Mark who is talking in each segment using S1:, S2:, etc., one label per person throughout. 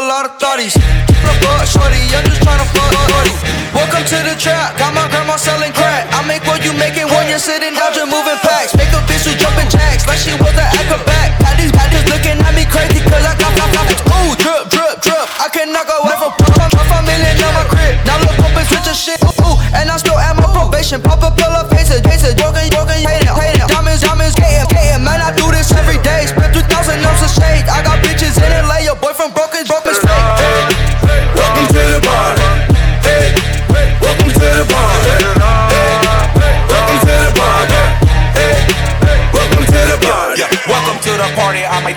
S1: a lot of thotties. Fuck shorty, I'm just tryna fuck shorty. Welcome to the trap, got my grandma selling crack. I make what you making when you're sitting down, just moving packs. Make a bitch who jumping jacks like she was an acrobat. Got these bitches looking at me crazy cause I got my pockets. Ooh, drip, drip, drip. I cannot go away from pump, pump a million on my crib. Now look up and switch a shit. Ooh, and I'm still at my probation. Pop a pill of faces, faces, broken, broken, hating, hating. Diamonds, diamonds, hating, hating. Man, I do this every day. Spend 2,000 ounces of shade. I got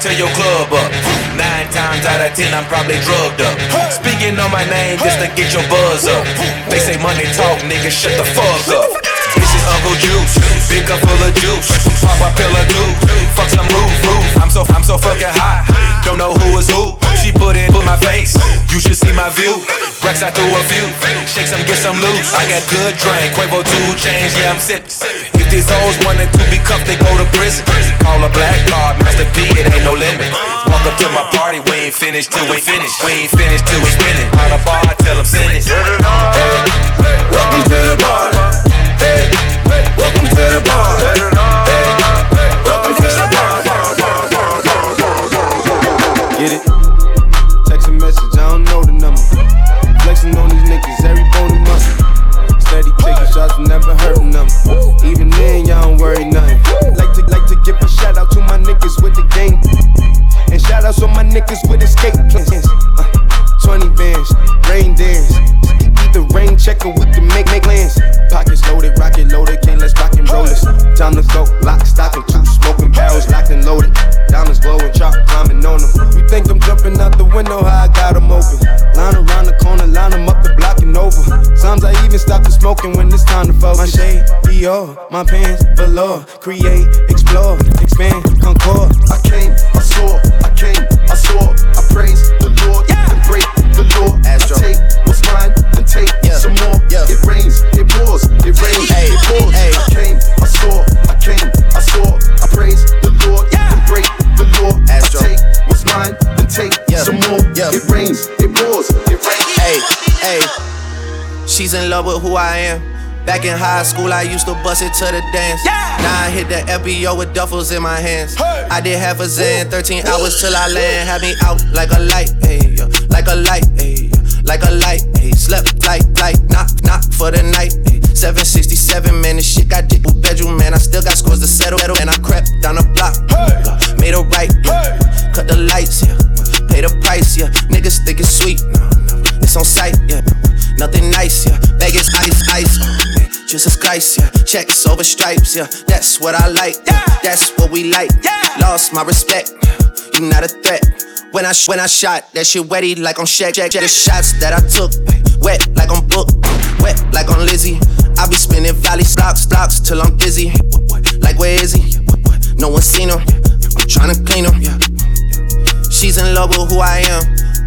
S2: tear your club up. Nine times out of ten, I'm probably drugged up. Speaking on my name just to get your buzz up. They say money talk, nigga, shut the fuck up. This is Uncle Juice, big cup full of juice. Pop a pill two, fuck some roof, roof. I'm so, I'm so fucking hot, don't know who is who. She put it in my face, you should see my view. Rex, I threw a few, shake some, get some loose. I got good drink, Quavo two change, yeah, I'm sipping. If these hoes wanted to be cuffed, they go to prison. Call a black card, Master P, it ain't no limit. Walk up to my party, we ain't finished till we finish. We ain't finished till we spinning. On the bar, tell them send it.
S3: Welcome to the party. Hey, welcome to the party. Hey,
S4: shout outs on my niggas with escape plans. Uh, 20 bands, rain dance. Either rain check or we can make make plans. Pockets loaded, rocket loaded, can't let's rock and roll this. Time to go, lock, stock, and two smoking barrels locked and loaded. Diamonds glowing, chop climbing on them. You think I'm jumping out the window, how I got them open. Line around the corner, line them up the block and over. Sometimes I even stop the smoking when it's time to focus. My shade, Dior, my pants, velour. Create, explore, expand, concord.
S3: I came, I saw, I came, I saw, I praise the Lord, and break the law.
S5: Astro.
S3: Take what's mine and take
S5: Yeah.
S3: some more.
S5: Yeah.
S3: It rains, it pours, it rains,
S5: Hey,
S3: it pours.
S5: hey.
S3: I came, I saw, I came, I saw, I praise the Lord, and break the law.
S5: Astro.
S3: I take what's mine and take
S5: Yeah.
S3: some more.
S5: Yeah.
S3: It rains, it pours, it rains.
S5: Hey, hey. She's in love with who I am. Back in high school, I used to bust it to the dance. Now I hit the FBO with duffels in my hands. I did half a Zan, 13 hours till I land. Had me out like a light, hey, yeah, like a light, hey, yeah, like a light, hey. Slept like, like, knock, knock for the night, hey. 767, man, this shit got with bedroom, man. I still got scores to settle, and I crept down the block, block, made a right, yeah. cut the lights, yeah, pay the price, yeah. Niggas think it's sweet, no, no, it's on sight, yeah. Nothing nice, yeah. Vegas ice, ice, oh, man. Jesus Christ, yeah. Checks over stripes, yeah. That's what I like, yeah. That's what we like. Yeah. Lost my respect, you not a threat. When I sh- when I shot, that shit wetty like on Shaq. Jack, the shots that I took, wet like on Book, wet like on Lizzie. I be spinning valley stocks, stocks till I'm dizzy. Like where is he? No one seen him. I'm trying to clean him. She's in love with who I am.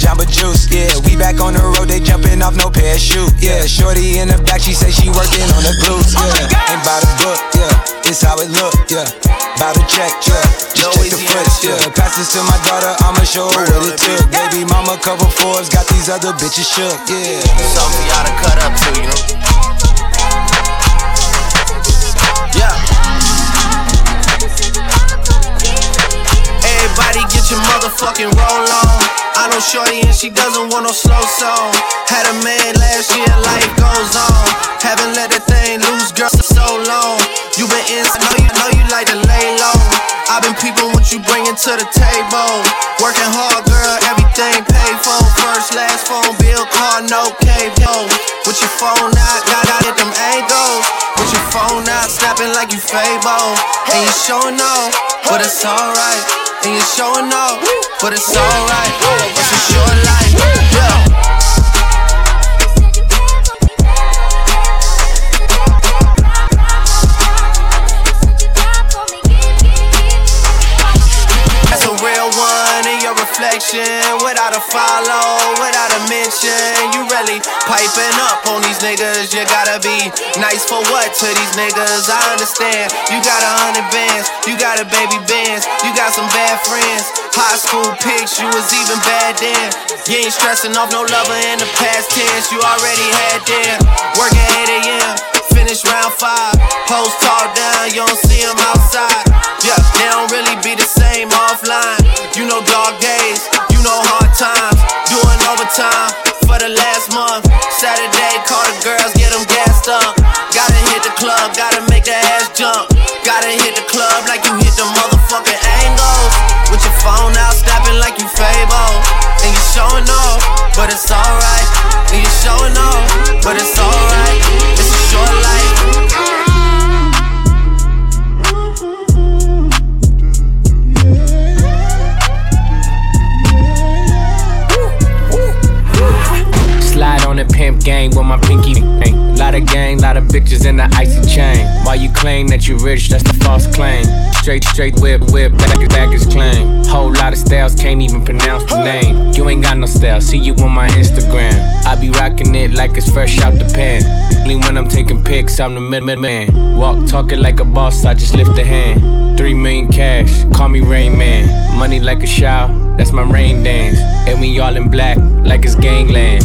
S6: Jamba Juice, yeah, we back on the road, they jumping off no parachute, yeah. Shorty in the back, she say she working on the glutes, oh yeah. Ain't by the book, yeah. It's how it look, yeah. By the check, yeah. Just check the footage, yeah. Pass this to my daughter, I'ma show her what it took. Baby mama cover Forbes, got these other bitches shook, yeah.
S5: Something for y'all to cut up to, you know. Your motherfucking roll on. I know Shorty and she doesn't want no slow song. Had a man last year, life goes on. Haven't let that thing loose, girl, for so long. You been in, I know you know you like to lay low. I've been peeping what you bringing to the table. Working hard, girl, everything paid for. First, last phone bill, car, no cable. With your phone out, gotta hit them angles. With your phone out, snapping like you Fable. And you showing off, but it's alright. And you showing off, but it's alright. It's a short life, without a follow, without a mention. You really piping up on these niggas. You gotta be nice for what to these niggas? I understand. You got a hundred bands, you got a baby bands, you got some bad friends. High school pics, you was even bad then. You ain't stressing off no lover in the past tense. You already had them. Work at 8 a.m. Finish round five. Post talk down, you don't see them outside. Yeah, they don't really be the same offline. You know dog days, you know hard times. Doing overtime for the last month. Saturday, call the girls, get them gassed up. Gotta hit the club, gotta make the ass jump. Gotta hit the club like you hit the motherfucking angles. With your phone out, snapping like you Fable. And you showing off, but it's alright. And you showing off, but it's alright. Short life.
S7: Slide on the pimp game with my pinky ring. Lot of gang, lot of bitches in the icy chain. While you claim that you rich, that's the false claim. Straight, straight whip, whip, back, back is claim. Whole lot of styles, can't even pronounce the name. You ain't got no style, see you on my Instagram. I be rocking it like it's fresh out the pan. Only when I'm taking pics, I'm the mid mid man. Walk talking like a boss, I just lift a hand. Three million cash, call me Rain Man. Money like a shower, that's my rain dance. And we all in black, like it's gangland.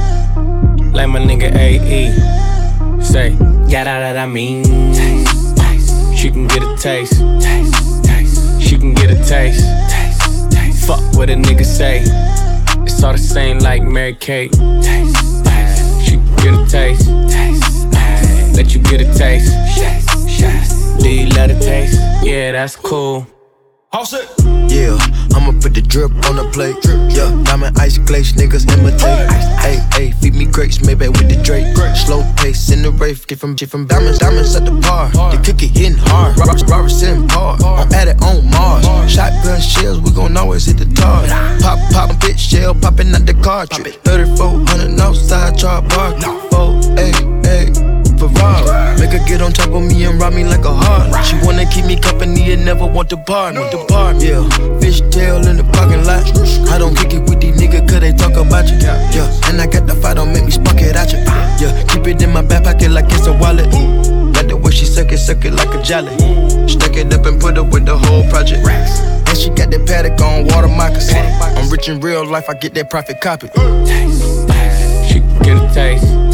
S7: like my nigga AE. Say, yeah, that, that I mean. Taste, taste. She can get a taste. taste, taste. She can get a taste. taste, taste. Fuck what a nigga say. It's all the same like Mary Kate. Taste, taste. She can get a taste. taste. Let you get a taste. Do you love the taste? Yeah, that's cool.
S8: Yeah, I'ma put the drip on the plate. Yeah, diamond ice glaze, niggas imitate. Hey, hey, feed me grapes, maybe with the Drake. Slow pace in the rave, get from, get from diamonds, diamonds at the bar. The cookie hitting hard, Roberts, Roberts in par. I'm at it on Mars. Shotgun shells, we gon' always hit the tar. Pop, pop, bitch shell, popping out the cartridge. 3400 outside, char bar. Oh, hey, hey. Make her get on top of me and rob me like a heart. She wanna keep me company and never want to part me. Depart, yeah. Fish tail in the parking lot. I don't kick it with these niggas cause they talk about you. Yeah, and I got the fight, don't make me spark it at you. Yeah, keep it in my back pocket like it's a wallet. Like the way she suck it, suck it like a jelly. Stack it up and put it with the whole project. And she got that paddock on water moccasin. I'm rich in real life, I get that profit copy.
S7: She get a taste.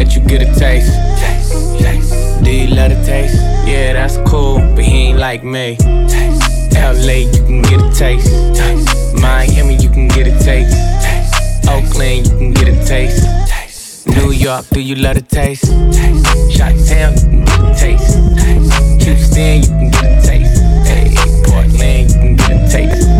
S7: Let you get a taste. taste, taste. Do you love the taste? Yeah, that's cool, but he ain't like me. Taste, LA, you can get a taste. taste. Miami, you can get a taste. taste. Oakland, you can get a taste. taste. New York, do you love the taste? taste. Shot Town, you can get a taste. taste. Houston, you can get a taste. Hey, Portland, you can get a taste.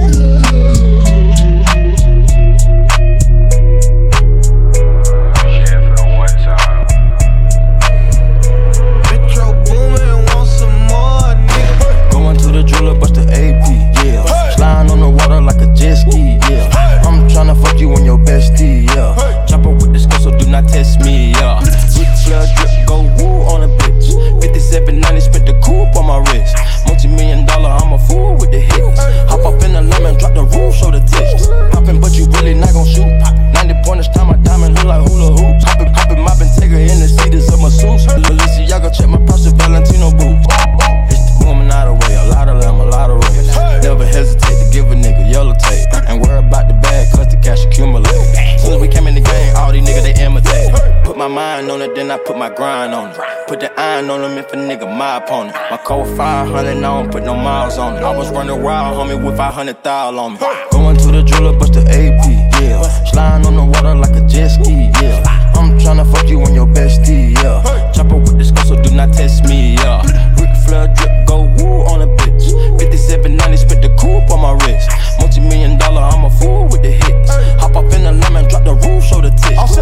S9: I was running wild, homie, with 500 thou on me. Going to the jeweler, bust the AP, yeah. Sliding on the water like a jet ski, yeah. I'm tryna fuck you on your bestie, yeah. Chopper with this girl, so do not test me, yeah. Ric Flair drip, go woo on a bitch. 5790, spit the coupe on my wrist. Multi million dollar, I'm a fool with the hits. Hop up in the lemon, drop the roof, show the tits.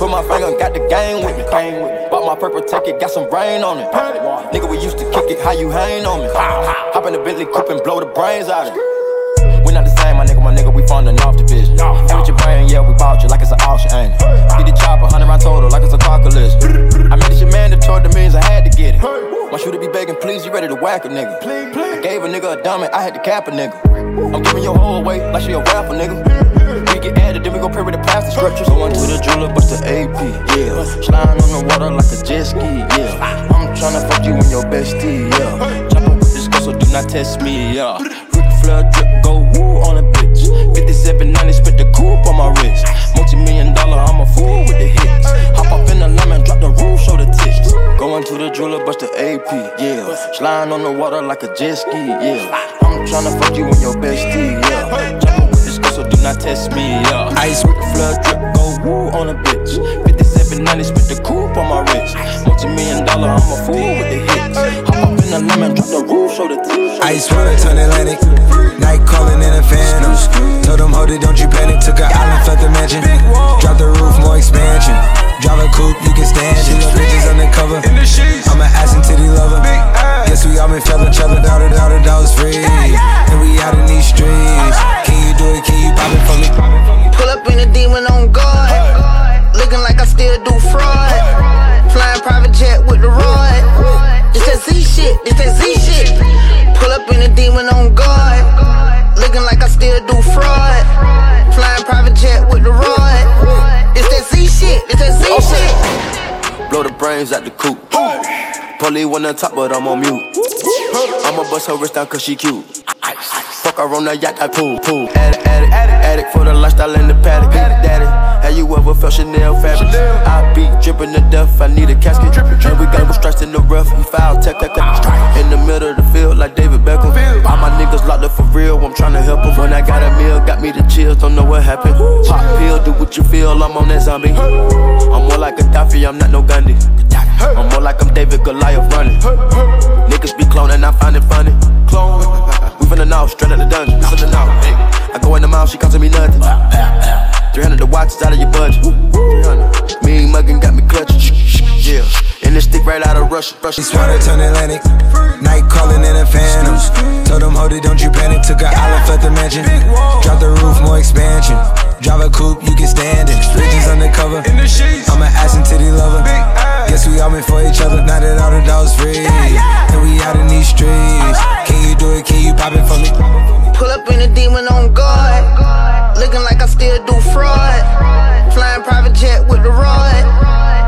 S9: Put my finger, got the game with me. Bought my purple ticket, got some rain on it. Nigga, we used to kick it, how you hang on me? Bentley coupe and blow the brains out of it. We not the same, my nigga, my nigga, we funding off division. Hey, with your brain, yeah, we bought you like it's an auction, ain't it? Get the chopper, 100 round total, like it's a car collision. I made this your mandatory, the means I had to get it. My shooter be begging, please, you ready to whack a nigga? I gave a nigga a diamond, I had to cap a nigga. I'm giving your whole away like she a rapper, nigga. We get added, then we go pray with the plastic scriptures. Going to the jeweler, bust the AP, yeah. Sliding on the water like a jet ski, yeah. I'm tryna fuck you and your bestie, yeah. Chopper with this girl, so do not test me, yeah. Ric Flair drip, go woo on a bitch. 5790, spit the coupe on my wrist. Multi million dollar, I'm a fool with the hits. Hop up in the lemon, drop the roof, show the tits. Going to the jeweler, bust the AP, yeah. Sliding on the water like a jet ski, yeah. I'm tryna fuck you and your bestie, yeah. Chopper with this girl, so do not test me, yeah. Ice Ric Flair drip, go woo on a bitch. 5790, spit the coupe on my wrist. Multi million dollar, I'm a fool with the hits. Hop up in the lemon, drop the roof, show the tits.
S10: Ice water turn Atlantic. Night calling in a phantom. Told them, hold it, don't you panic. Took an island, left the mansion. Drop the roof, more expansion. Drive a coupe, you can stand it. Little bitches undercover. I'm an ass and titty lover. Guess we all been fell each other. Daughter, daughter, dogs free.
S11: Shit.
S12: Blow the coop. Polly on top, but I'm on mute. I'ma bust her wrist down cause she cute. Fuck her on the yacht, I pool, pool. Addict, addict, addict, for the lifestyle in the paddock. Daddy, have you ever felt Chanel fabric? I be dripping to death, I need a casket. And we got no strikes in the rough, we foul, tech, tech, tech. In the middle of the field, like David Beckham. Niggas locked up for real, I'm tryna help them. When I got a meal, got me the chills, don't know what happened. Pop pill, do what you feel, I'm on that zombie. I'm more like a Gaddafi, I'm not no Gandhi. I'm more like I'm David Goliath running. Niggas be cloning, I find it funny. Clone. We finna know, straight out the dungeon. I go in the mouth, she costing me nothing. 300 the watch is out of your budget. 300. Mean muggin' got me clutching. Yeah. And this stick right out of Russia. Russia.
S10: Ice water turn Atlantic. Night calling in a phantom. Told them, hold it, don't you panic. Took an island, left the mansion. Drop the roof, more expansion. Drive a coupe, you can stand it. Bridges undercover. I'm an ass and titty lover. Guess we all meant for each other. Now that all the dogs free. And we out in these streets. Can you do it? Can you pop it for me?
S11: Pull up in a demon on guard. Looking like I still do fraud. Flying private jet with the rod.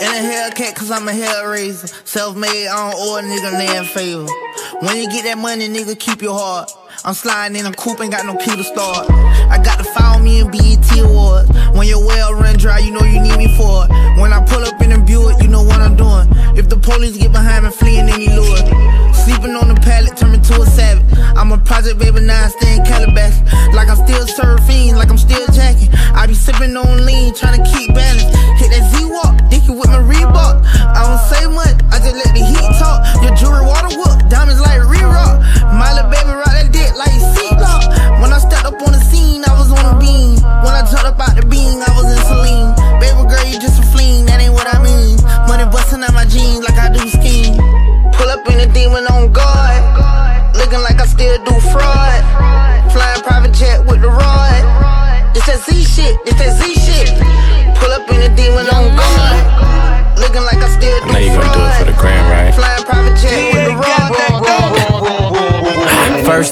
S11: In a Hellcat, cause I'm a hellraiser. Self made, I don't owe a nigga land favor. When you get that money, nigga, keep your heart. I'm sliding in a coupe, ain't got no key to start. I got to follow me in BET Awards. When your well run dry, you know you need me for it. When I pull up in a Buick, you know what I'm doing. If the police get behind me, fleeing any lure. Sleeping on the pallet, turn me to a savage. I'm a project baby, now I stay Calabash. Like I'm still surfing, like I'm still jacking. I be sipping on lean, trying to keep balance.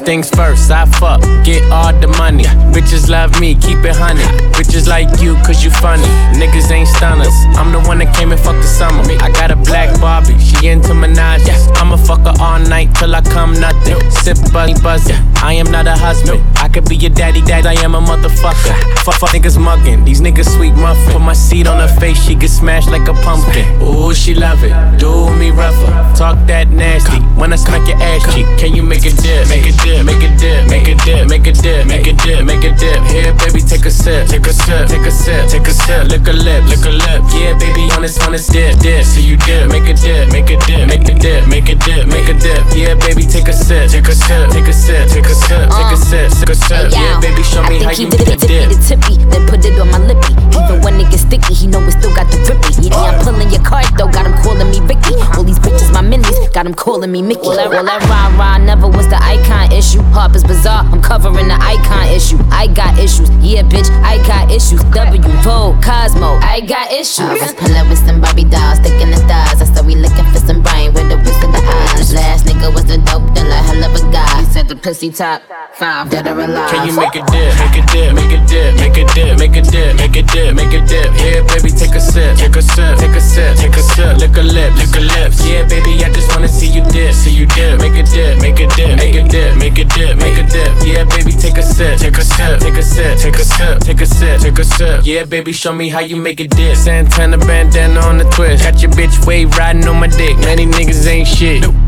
S7: Things first, I fuck, get all the money. Bitches love me, keep it honey. Bitches like you, cause you funny. Niggas ain't stunners. I'm the one that came and fucked the summer. I got a black Barbie, she into Minaj. I'ma fuck her all night till I come nothing. Sip buzz, buzz. I am not a husband. I could be your daddy, dad. I am a motherfucker. Fuck, fuck niggas mugging. These niggas sweet muffin. Put my seat on her face, she get smashed like a pumpkin. Ooh, she love it. Do me rougher. Talk that nasty. When I smack your ass cheek, can you make a dip? Make a dip, make a dip, make a dip, make a dip, make a dip, make a dip. Here, baby, take a sip, take a sip, take a sip, take a sip. Lick a lip, lick a lip. Yeah, baby, on this, on this dip, dip. So you dip, make a dip, make a dip, make a dip, make a dip, make a dip. Yeah, baby, take a sip, take a sip, take a sip, take a sip, take a sip, take a sip. Yeah, baby, show me how you make a dip.
S13: The tippy, then put it on my lippy. Even when it gets sticky, he know it still got the grippy. Yeah, I'm pulling your card though, got him calling me Vicky. All these bitches my minis, got him calling me Mickey. Well, that, well, that rah rah never was the icon issue. Harper's Bazaar, I'm covering the icon issue. I got issues, yeah, bitch, I got issues. W, Vogue, Cosmo, I got issues. I was pulling with some Barbie dolls, sticking the stars. I said we looking for some brain with the whisk of the eyes. Last nigga was the dope dealer, hell of a guy. He said the pussy top five, dead or.
S7: Can you make a dip, make a dip, make a dip, make a dip, make a dip, make a dip, make a dip? Yeah, baby, take a sip, take a sip, take a sip, take a sip, lick a lip, lick a lips. Yeah, baby, I just wanna see you dip, see you dip, make a dip, make a dip, make a dip, make a dip, make a dip. Yeah, baby, take a sip, take a sip, take a sip, take a sip, take a sip, take a sip. Yeah, baby, show me how you make a dip. Santana bandana on the twist, got your bitch wave riding on my dick. Many niggas ain't shit.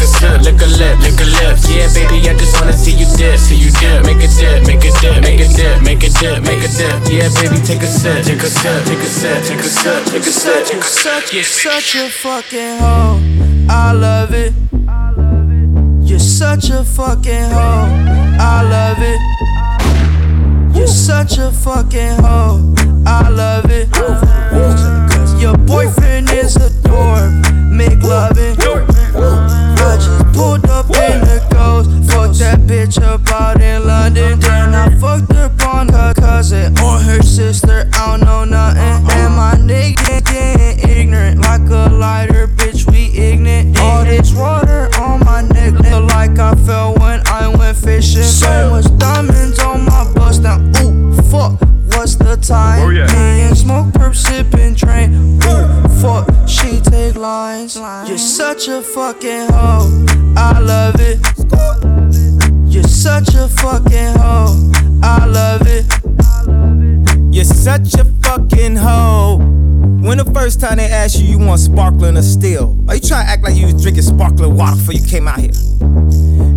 S7: Lick a lip, lick a lip. Yeah, baby, I just wanna see you dip, see you dip. Make a dip, make a dip, make a dip, make a dip, make a dip. Yeah, baby, take a sip, take a sip, take a sip, take a sip, take a sip, take a sip.
S1: You're such a fucking hoe. I love it. You're such a fucking hoe. I love it. You're such a fucking hoe. I love it. Your boyfriend is a dork. Make loving. Just pulled up in the ghost. Fucked that bitch up out in London. Then I fucked up on her cousin or her sister. I don't know nothing. Uh-huh. And my nigga getting ignorant like a lighter, bitch. We ignorant. All this water on my neck, look like I fell when I went fishing. So much diamonds on my bust now. Ooh, fuck. What's the time?
S3: Oh, Where we at?
S1: Me and smoke, perp, sipping train. Ooh, fuck. She take lines. You're such a fucking hoe. I love it. You're such a fucking hoe. I love it.
S14: You're such a fucking hoe. When the first time they asked you, you want sparkling or still? Are you trying to act like you was drinking sparkling water before you came out here?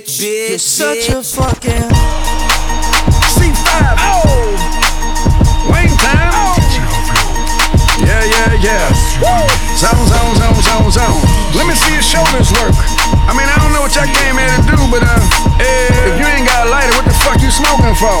S14: bitch.
S1: You're such a fucking
S3: C5. Oh! Wing time. Yeah, yeah, yeah. Zone, zone, zone, zone, zone. Let me see your shoulders work. I mean, I don't know what y'all came here to do, but uh, if you ain't got a lighter, what the fuck you smoking for?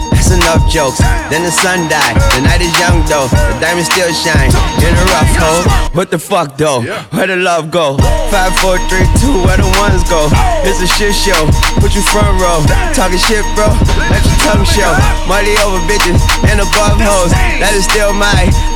S15: Enough jokes. Then the sun died. The night is young though. The diamond still shine. In a rough hole. What the fuck though? Where the love go? Five, four, three, two, where the ones go? It's a shit show. Put you front row. Talking shit, bro. Let your tongue show.
S5: Money over bitches and above hoes. That is still my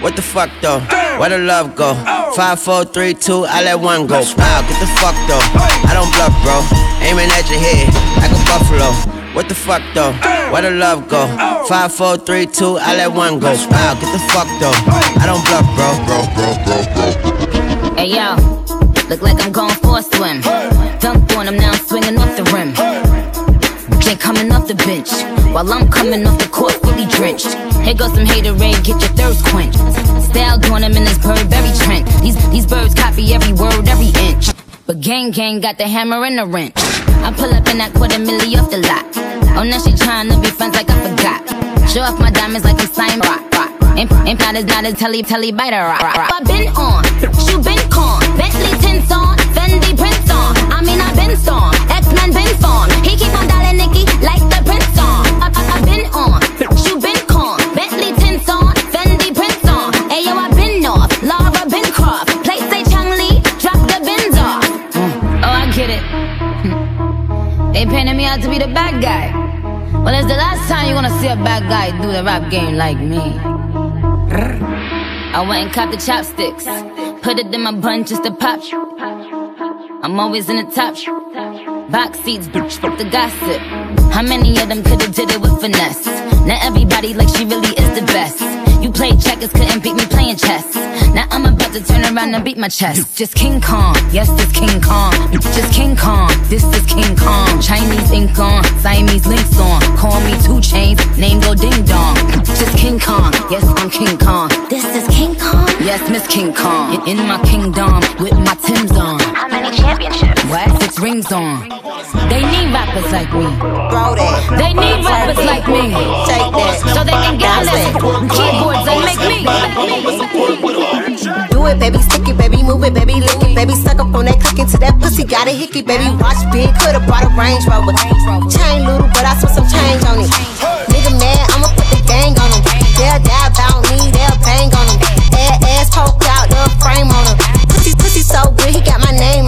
S5: What the fuck though? Where the love go? Five, four, three, two, I let one go. Wow, get the fuck though. I don't bluff, bro. Aiming at your head like a buffalo. What the fuck though? Where the love go? Five, four, three, two, I let one go. Wow, get the fuck though. I don't bluff, bro. Bro, bro, bro.
S13: Hey yo, look like I'm going for a swim. Dunked on him, now I'm now swinging off the rim. Coming off the bench, while I'm coming off the court fully drenched. Here goes some haterade, get your thirst quenched. Style doing him in this Burberry trend. These these birds copy every word, every inch. But gang gang got the hammer and the wrench. I pull up in that quarter milli off the lot. Oh now she tryna be friends like I forgot. Show off my diamonds like I'm sign rock rock. Ain't, not as telly telly biter rock rock. I been on, you been con, Bentley tints on, Fendi prints on. I mean I been storm, X Men been formed. Been on, you been con, Bentley tints on, Fendi prints on. Ayo I been off, Laura been croft. Play say Chung Lee, drop the bins off. Mm. Oh I get it. Hmm. They painted me out to be the bad guy. Well, it's the last time you're gonna see a bad guy do the rap game like me. I went and caught the chopsticks, put it in my bun just to pop. I'm always in the top. Box seats, bitch, fuck the gossip. How many of them could've did it with finesse? Now everybody like she really is the best. You played checkers, couldn't beat me playing chess. Now I'm about to turn around and beat my chest. Just King Kong, yes, this King Kong. Just King Kong, this is King Kong. Chinese ink on, Siamese links on. Call me two chains, name go ding dong. Just King Kong, yes, I'm King Kong. This is King Kong? Yes, Miss King Kong. In my kingdom, with my Tim's on. How many? What? Six rings on. They need rappers like me.
S16: Throw that.
S13: They need rappers like me.
S16: Take that.
S13: So they can get on their keyboards and make me.
S16: Do it, baby, stick it, baby, move it, baby, lick it, baby, suck up on that click into that pussy, got a hickey, baby, watch big, could've brought a Range Rover. Chain little, but I spent some change on it. Nigga mad, I'ma put the gang on him. They'll die about me, they'll bang on him. Ass, ass poke out, the frame on him. Pussy, pussy so good, he got my name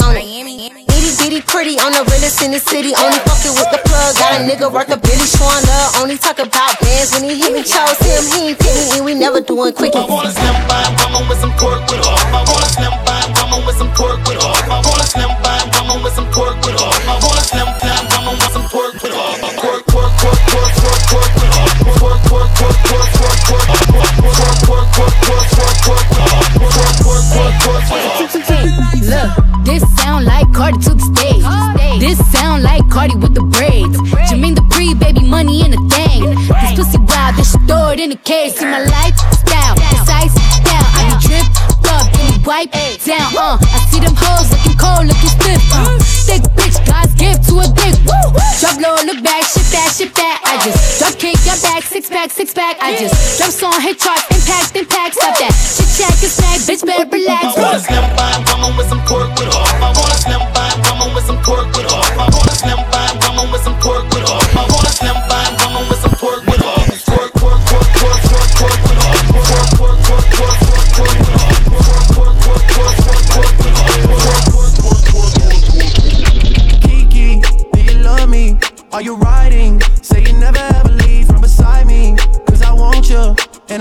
S16: pretty on the realest in the city. Only fucking with the plug. Got a nigga worth a billy showing love. Only talk about bands when he hit me. Chose him, he ain't pick me, and we never doing quickie.
S11: I wanna slim by woman with some pork with her. I wanna slim by woman with some pork with her. I wanna slim by woman with some pork with her. I wanna slim by woman with some pork with her. Pork, pork, pork, pork, pork, pork with her. Pork, pork, pork, pork, pork, pork, pork, pork, pork, pork, pork, pork, pork. Pork, pork, pork, pork with her.
S13: Look, this sound like Cardi to the stage. Cardi with the braids. Jermaine the pre baby money in the thing. This pussy wild, this shit throw it in the case. See my lifestyle, ice down. I be drip up, then we wipe down. Uh, I see them hoes looking cold, looking stiff. Uh, thick bitch, God's gift to a dick. Woo! Drop low, look back, shit that, shit that. I just drop kick, got back, six pack, six pack. I just drop song, hit charts, impact, impact. Stop that. Chit chat, get smack, bitch, better relax.
S11: I wanna slim by woman with some pork with her.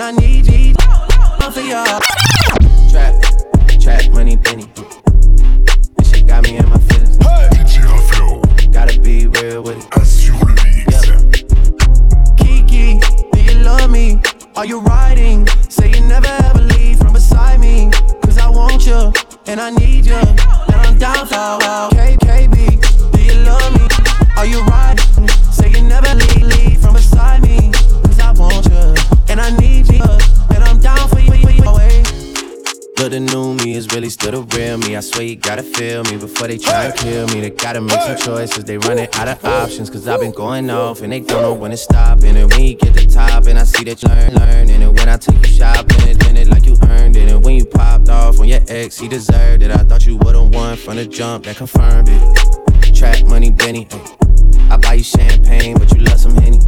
S11: I
S8: need you. Love gotta feel me before they try and kill me. They gotta make some choices. They running out of options. Cause I've been going off and they don't know when to stop. And when you get to top and I see that you learn. And when I take you shopping, it like you earned it. And when you popped off on your
S10: ex, he deserved it. I thought you would've won from the jump that confirmed it. Trap money, Benny. Eh. I buy you champagne, but you love some Henny.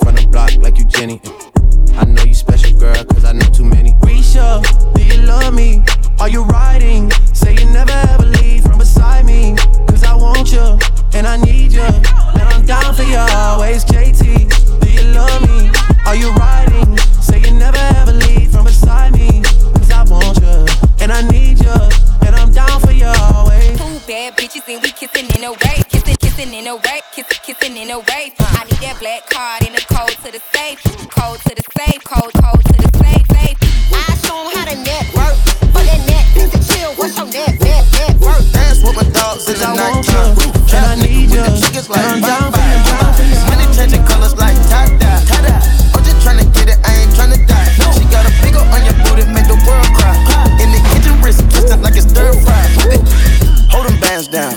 S10: From the block like you Jenny. Eh. I know you special, girl, cause I know too many. Risha, do you love me? Are you riding? Say you never ever leave from beside me. Cause I want you, and I need you. And I'm down for you always, JT. Do you love me? Are you riding? Say you never ever leave from beside me. Cause I want you, and I need you. And I'm down for you always.
S17: Two bad bitches and we kissing in a way, kissing, kissing in a way, kissing, kissing in a way. I need that black card in the code to the safe, code to the safe, code, code to the safe, safe.
S16: I show 'em how to network.
S10: Down,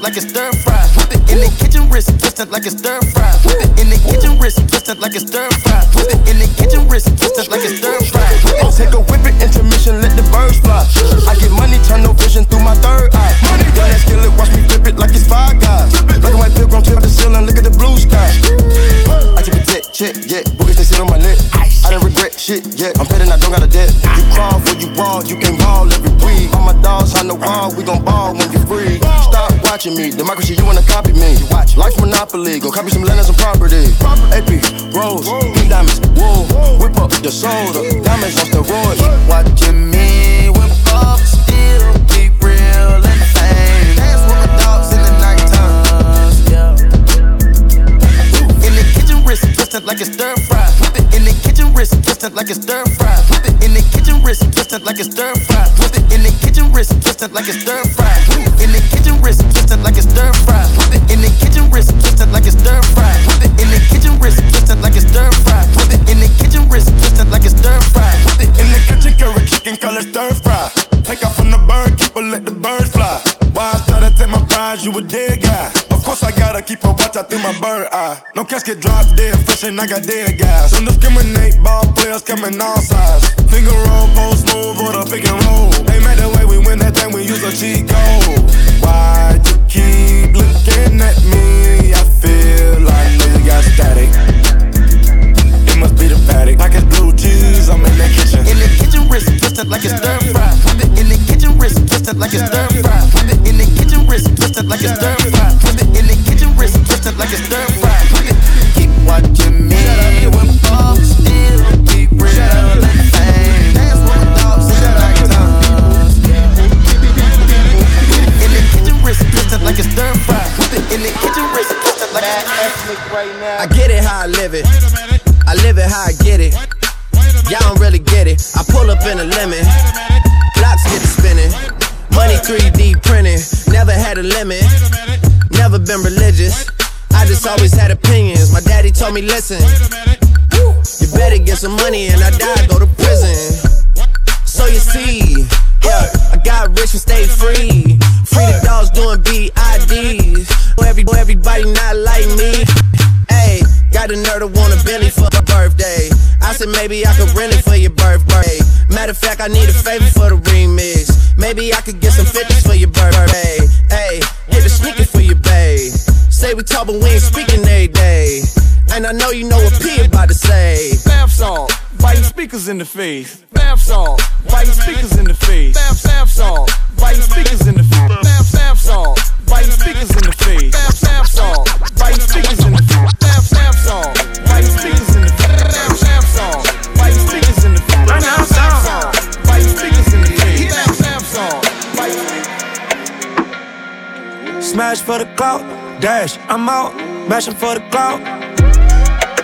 S8: twisted like a stir fry. Whip it in the kitchen, wrist twisted like a stir fry. Whip it in the kitchen, wrist twisted like a stir fry. Whip it in the kitchen, wrist twisted like a stir fry. It.
S9: Take a whip it, intermission, let the birds fly. I get money, turn no vision through my third eye. Money, that skillet, watch me flip it like it's five guys. Black and white pilgrim to the ceiling, look at the blue sky. I keep a tech check, yeah. Boogers they sit on my neck. I didn't regret shit, yeah. I'm petting, I don't got a debt. You crawl for you want, you can ball every week. All my dogs on the wall, we gon' ball when you free. Watching me, democracy, you wanna copy me. Life's monopoly, go copy some land and some property. AP, rose, pink diamonds, whoa. Whip up the soda, diamonds on steroids.
S8: Keep watching me when Bob still keep real and fame. Dance with my dogs in the nighttime. In the kitchen, wrist twisted like a stir. Whip wrist twisted like a stir fry. Whip it in the kitchen, wrist twisted like a stir fry. Whip it in the kitchen, wrist twisted like a stir fry. In the kitchen, wrist twisted like a stir fry. Whip it in the kitchen, wrist twisted like a stir fry. Whip it in the kitchen, wrist twisted like a stir fry. Whip it in the kitchen, wrist twisted like a stir fry. Whip it
S9: In the kitchen, curry chicken, color stir fry. Take off from the bird, keep let the birds fly. Why I try to take my prize, you a dead guy. I gotta keep a watch out through my bird eye. No casket drop dead, fresh and I got dead guys. Don't discriminate, ball players coming all sides. Finger roll, post move, or the pick and roll. They made the way we win that thing, we use a cheat code. Why you keep looking at me? I feel like you got static. It must be the paddock. Package blue cheese, I'm in that kitchen.
S8: In the kitchen, wrist twisted like a stir fry. In the kitchen, wrist twisted like a stir fry. In the kitchen, wrist twisted like a stir fry. Like a stir fry. Keep watching me when Bob still keep real and fame. Dance with dogs in the nighttime. In the kitchen, wrist twisted like a stir fry. Whip it in the kitchen, wrist twisted like a
S5: I get it how I live it. I live it how I get it. Y'all don't really get it. I pull up in a lemon. Blocks get to spinning. Money 3D printing. Never had a limit. Never been religious. I just always had opinions. My daddy told me, listen. You better get some money and I die, go to prison. So you see, yeah, I got rich and stayed free. Free the dogs doing BIDs. Every, everybody not like me. Hey, got a nerd to want a Bentley for my birthday. I said maybe I could rent it for your birthday. Matter of fact, I need a favor for the remix. Maybe I could get some 50s for your birthday. Hey, get a sneaker for your babe. Say we talk, but we ain't speaking every day. And I know you know what P about to say.
S18: Bath salt, biting speakers in the face. Bath salt, biting speakers in the face. Bath, bath salt, biting speakers in the face. Bath, bath salt, biting speakers in the face. Bath, bath salt, biting speakers in the face. Bath, bath salt, biting speakers in the face. Bath, bath salt, biting speakers in the face. Bath, bath salt, biting speakers in the face. Bath, bath salt, biting
S10: Smash for the clout, dash, I'm out. Mashing for the clout.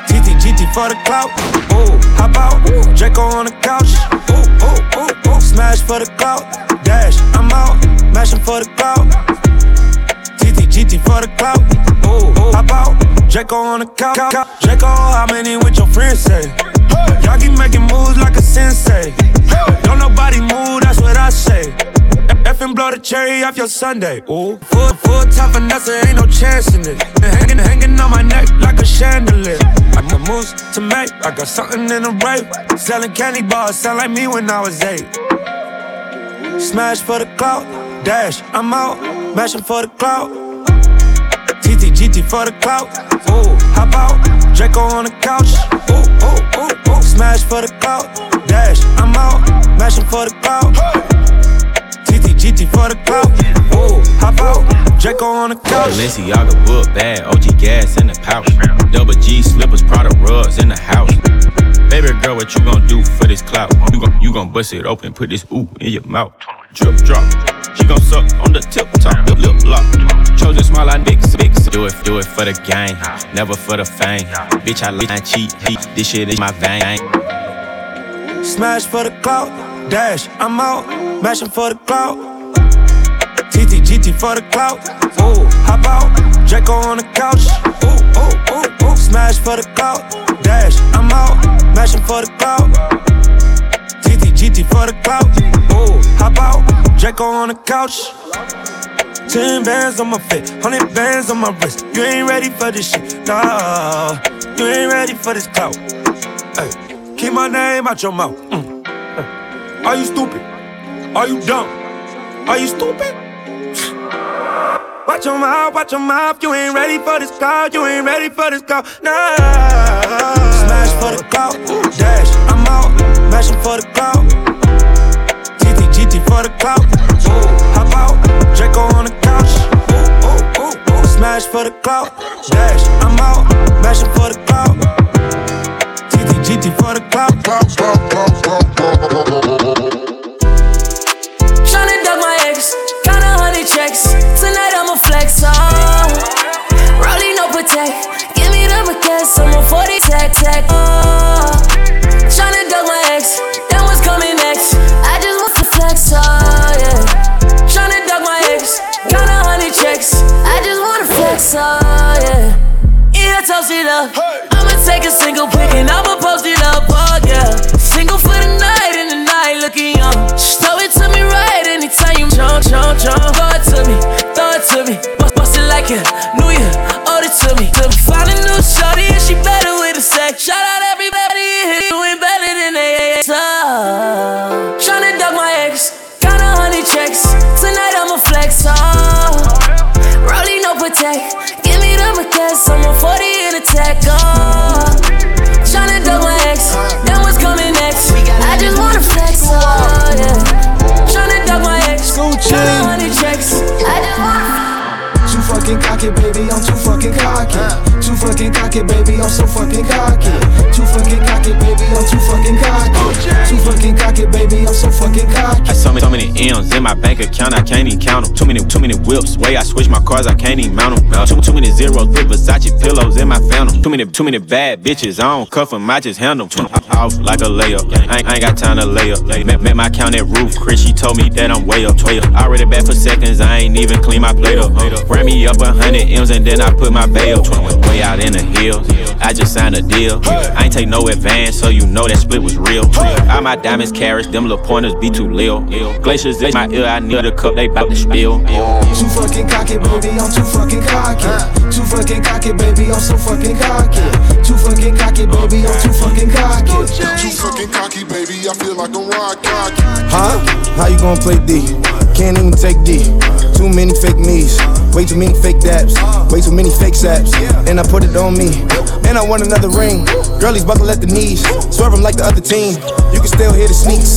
S10: TT, GT for the clout. Ooh, hop out. Draco on the couch. Ooh, ooh, ooh, ooh. Smash for the clout, dash, I'm
S19: out, mashing for the clout. GT for the clout. Ooh, hop out, Draco on the couch. Draco, how many with your friends say? Y'all keep making moves like a sensei. Don't nobody move, that's what I say. F and blow the cherry off your Sunday. Ooh, full, full top finesse, ain't no chance in it. Hanging, hanging on my neck like a chandelier. I'm a moose to make, I got something in the rape. Selling candy bars, sound like me when I was eight. Smash for the clout, dash, I'm out, mashing for the clout. TT, GT for the clout, ooh, hop out, Draco on the couch, ooh, ooh, ooh, ooh. Smash for the clout, dash, I'm out, mashing for the clout. GT for the clout, ooh, hop out, Draco on the couch.
S20: Balenciaga book bag, OG gas in the pouch. Double G slippers, product rugs in the house. Baby girl, what you gon' do for this clout? You gon' you gon' bust it open, put this ooh in your mouth. Drip drop, she gon' suck on the tip top, lip lip lock. Chosen smile, I mix mix. Do it do it for the gang, never for the fame. Bitch, I lit and cheat, heat. This shit is my vein.
S19: Smash for the clout, dash, I'm out, mashing for the clout. TT, GT for the clout, ooh, hop out, Draco on the couch, ooh, ooh, ooh, ooh. Smash for the clout, dash, I'm out, mashing for the clout. TT, GT for the clout, ooh, hop out, Draco on the couch. Ten bands on my face, hundred bands on my wrist. You ain't ready for this shit, nah. You ain't ready for this clout. Hey, keep my name out your mouth. Mm. Are you stupid? Are you dumb? Are you stupid? Watch your mouth, watch your mouth. You ain't ready for this clout. You ain't ready for this clout. Nah. Smash for the clout, dash. I'm out, mashing for the clout. TT, GT for the clout. Ooh, hop out, Draco on the couch. Ooh, ooh, ooh, ooh. Smash for the clout, dash. I'm out, mashing for the clout. TT, GT for the clout.
S21: Tryna duck my ex, count a hundred checks. Oh. Rolling no protect, give me the baguettes, I'm a 40 tack tack, oh. Tryna duck my ex, then what's coming next? I just want to flex, oh, yeah. Tryna duck my ex, count a hundred checks. I just wanna flex, oh, yeah. Yeah, toast it up. I'ma take a single pic and I'ma post it up, oh, yeah. Single for the night and the night looking young. Just throw it to me right anytime you jump, jump, jump. Throw it to me, throw it to me. It New Year, owe it to me. To find a new shorty and she better with a sex. Shout out everybody in here doing better than they ex. Oh. Tryna duck my ex, got a hundred checks. Tonight I'ma flex, oh. Rolling no protect, give me the baguettes. I'm a 40 in a tech, oh. Tryna duck my ex, then what's coming next? I just wanna flex, oh
S22: fucking cocky, baby, I'm too fucking cocky. Too fucking cocky, baby, I'm so fucking cocky. Too fucking cocky, baby, I'm too fucking cocky. Too fucking cocky, baby, I'm so fucking cocky.
S20: I so many, so many M's in my bank account, I can't even count them. Too many, too many whips. Way I switch my cars, I can't even mount them. Too, too many zeros, put Versace pillows in my phantom. Too many, too many bad bitches. I don't cuff them, I just handle them. Off like a layup. I ain't, I ain't got time to lay up. Met, met my count at roof. Chris, she told me that I'm way up. Way up. Already back for seconds, I ain't even clean my plate up. Ran me up a hundred M's and then I put my bay up. Way out in the hills. I just signed a deal. I ain't take no advance, so you know that split was real. All my diamonds carats, them little pointers be too lil. Glaciers in my ear, I need a cup, they bout to spill.
S22: Too fucking cocky, baby, I'm too fucking cocky. Too fucking cocky, baby, I'm so fucking cocky. Too fucking cocky, baby, I'm too fucking cocky.
S23: Too fucking cocky, baby. I feel like I'm rock cocky.
S22: Huh? How you gonna play D? Can't even take D. Too many fake me's, way too many fake daps. way too many fake saps, and I put it on me. And I want another ring. Girlies buckle at the knees, swerve 'em like the other team. You can still hear the sneaks.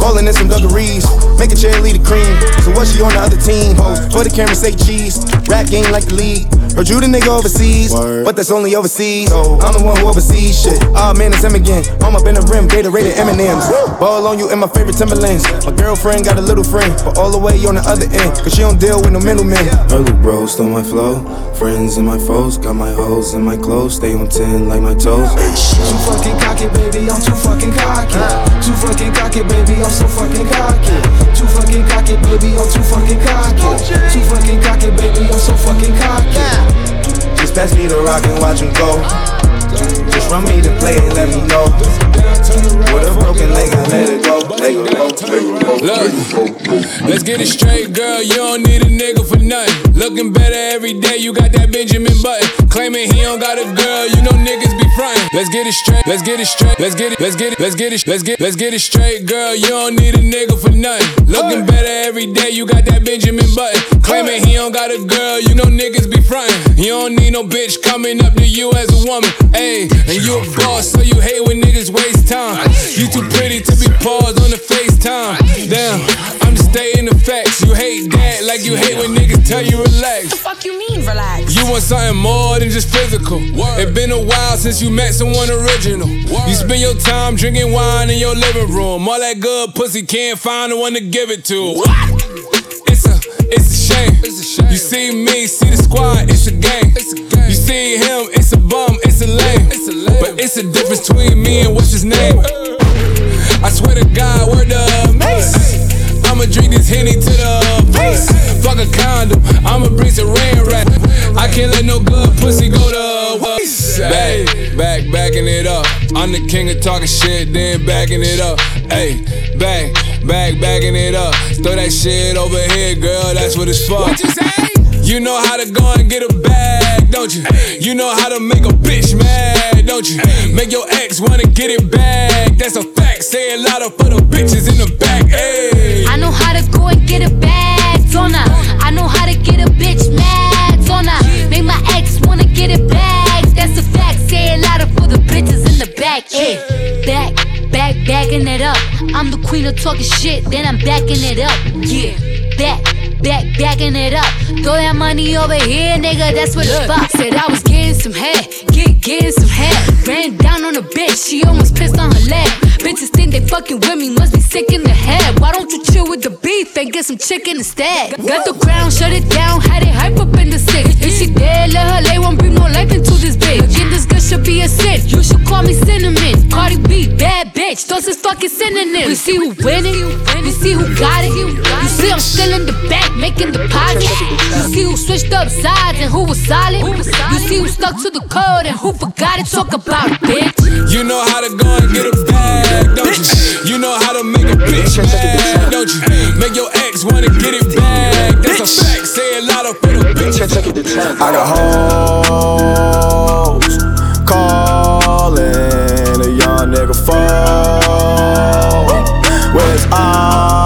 S22: Ballin' in some dungarees, make a cheerleader cream. So what she on the other team? For the camera say cheese. Rap game like the league. Heard you the nigga overseas, but that's only overseas. I'm the one who oversees shit. Ah man, it's him again. I'm up in the rim, data rated M&M's. Ball on you in my favorite Timberlands. My girlfriend got a little friend, but all the way on the other end, cause she don't deal with no middlemen. Early bro stole my flow, friends and my foes, got my hoes in my clothes, stay on 10 like my toes. Too fucking cocky, baby, I'm too fucking cocky. Too fucking cocky, baby, I'm so fucking cocky. Too fucking cocky.
S18: cocky, baby, I'm too fucking cocky. Too fucking cocky, baby, I'm so fucking cocky. Just pass me the rock and watch him go. Just run me the play and let me know. With a broken leg, I let it go. Let it go.
S24: Look, let's get it straight, girl. You don't need a nigga for nothing. Looking better every day. You got that Benjamin Button. Claiming he don't got a girl. You know niggas be frontin'. Let's get it straight. Let's get it straight. Let's get it. Let's get it. Let's get it. Let's get. Let's get it straight, girl. You don't need a nigga for nothing. Looking better every day. You got that Benjamin Button. Claiming he don't got a girl. You know niggas be frontin'. You don't need no bitch coming up to you as a woman. Ayy, and you a boss, so you hate when niggas waste time. You too pretty to be paused on the FaceTime. Damn, I'm just stating the facts. You hate that like you hate when niggas tell you relax.
S16: The fuck you mean, relax?
S24: You want something more than just physical. It's been a while since you met someone original. You spend your time drinking wine in your living room. All that good pussy can't find the one to give it to. It's a, it's a shame. You see me, see the squad, it's a game. You see him, it's a bum, it's a lame. But it's a difference between me and what's his name. I swear to God, word the mace. I'ma drink this henny to the face. Fuck a condom, I'ma bring some rain rap. I can't let no good pussy go to waste. Back, back, backing it up. I'm the king of talking shit, then backing it up. Hey, back, back, backing it up. Throw that shit over here, girl, that's what it's for. What you say? You know how to go and get a bag, don't you? You know how to make a bitch mad, don't you? Make your ex wanna get it back. That's a fact. Say it louder for the bitches in the back. Hey.
S25: I know how to go and get a bag, don't I? I know how to get a bitch mad, back. Hey, back, back, backing it up. I'm the queen of talking shit, then I'm backing it up. Yeah, back. Back, backing it up. Throw that money over here, nigga. That's what the for. Said I was getting some head, getting some head. Ran down on a bitch, she almost pissed on her leg. Bitches think they fucking with me, must be sick in the head. Why don't you chill with the beef and get some chicken instead? Got the ground, shut it down, had it hype up in the six. If she dead, let her lay, won't bring no life into this bitch. Again, this girl should be a sin. You should call me cinnamon. Cardi B, bad bitch, those is fucking synonyms. We see who winning, we see who got it. You see I'm still in the back, making deposits. You see who switched up sides and who was solid. You see who stuck to the code and who forgot it. Talk about it, bitch.
S24: You know how to go and get a bag, don't you? You know how to make a bitch mad, don't you? Make your ex wanna get it back. That's a fact. Say it louder for the bitch.
S18: I got hoes calling a young nigga phone. Where's Ollie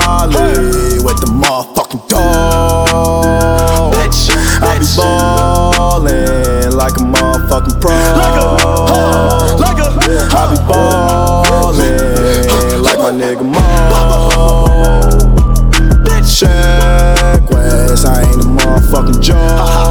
S18: my nigga Mo. Sheck Wes, I ain't a motherfucking joke.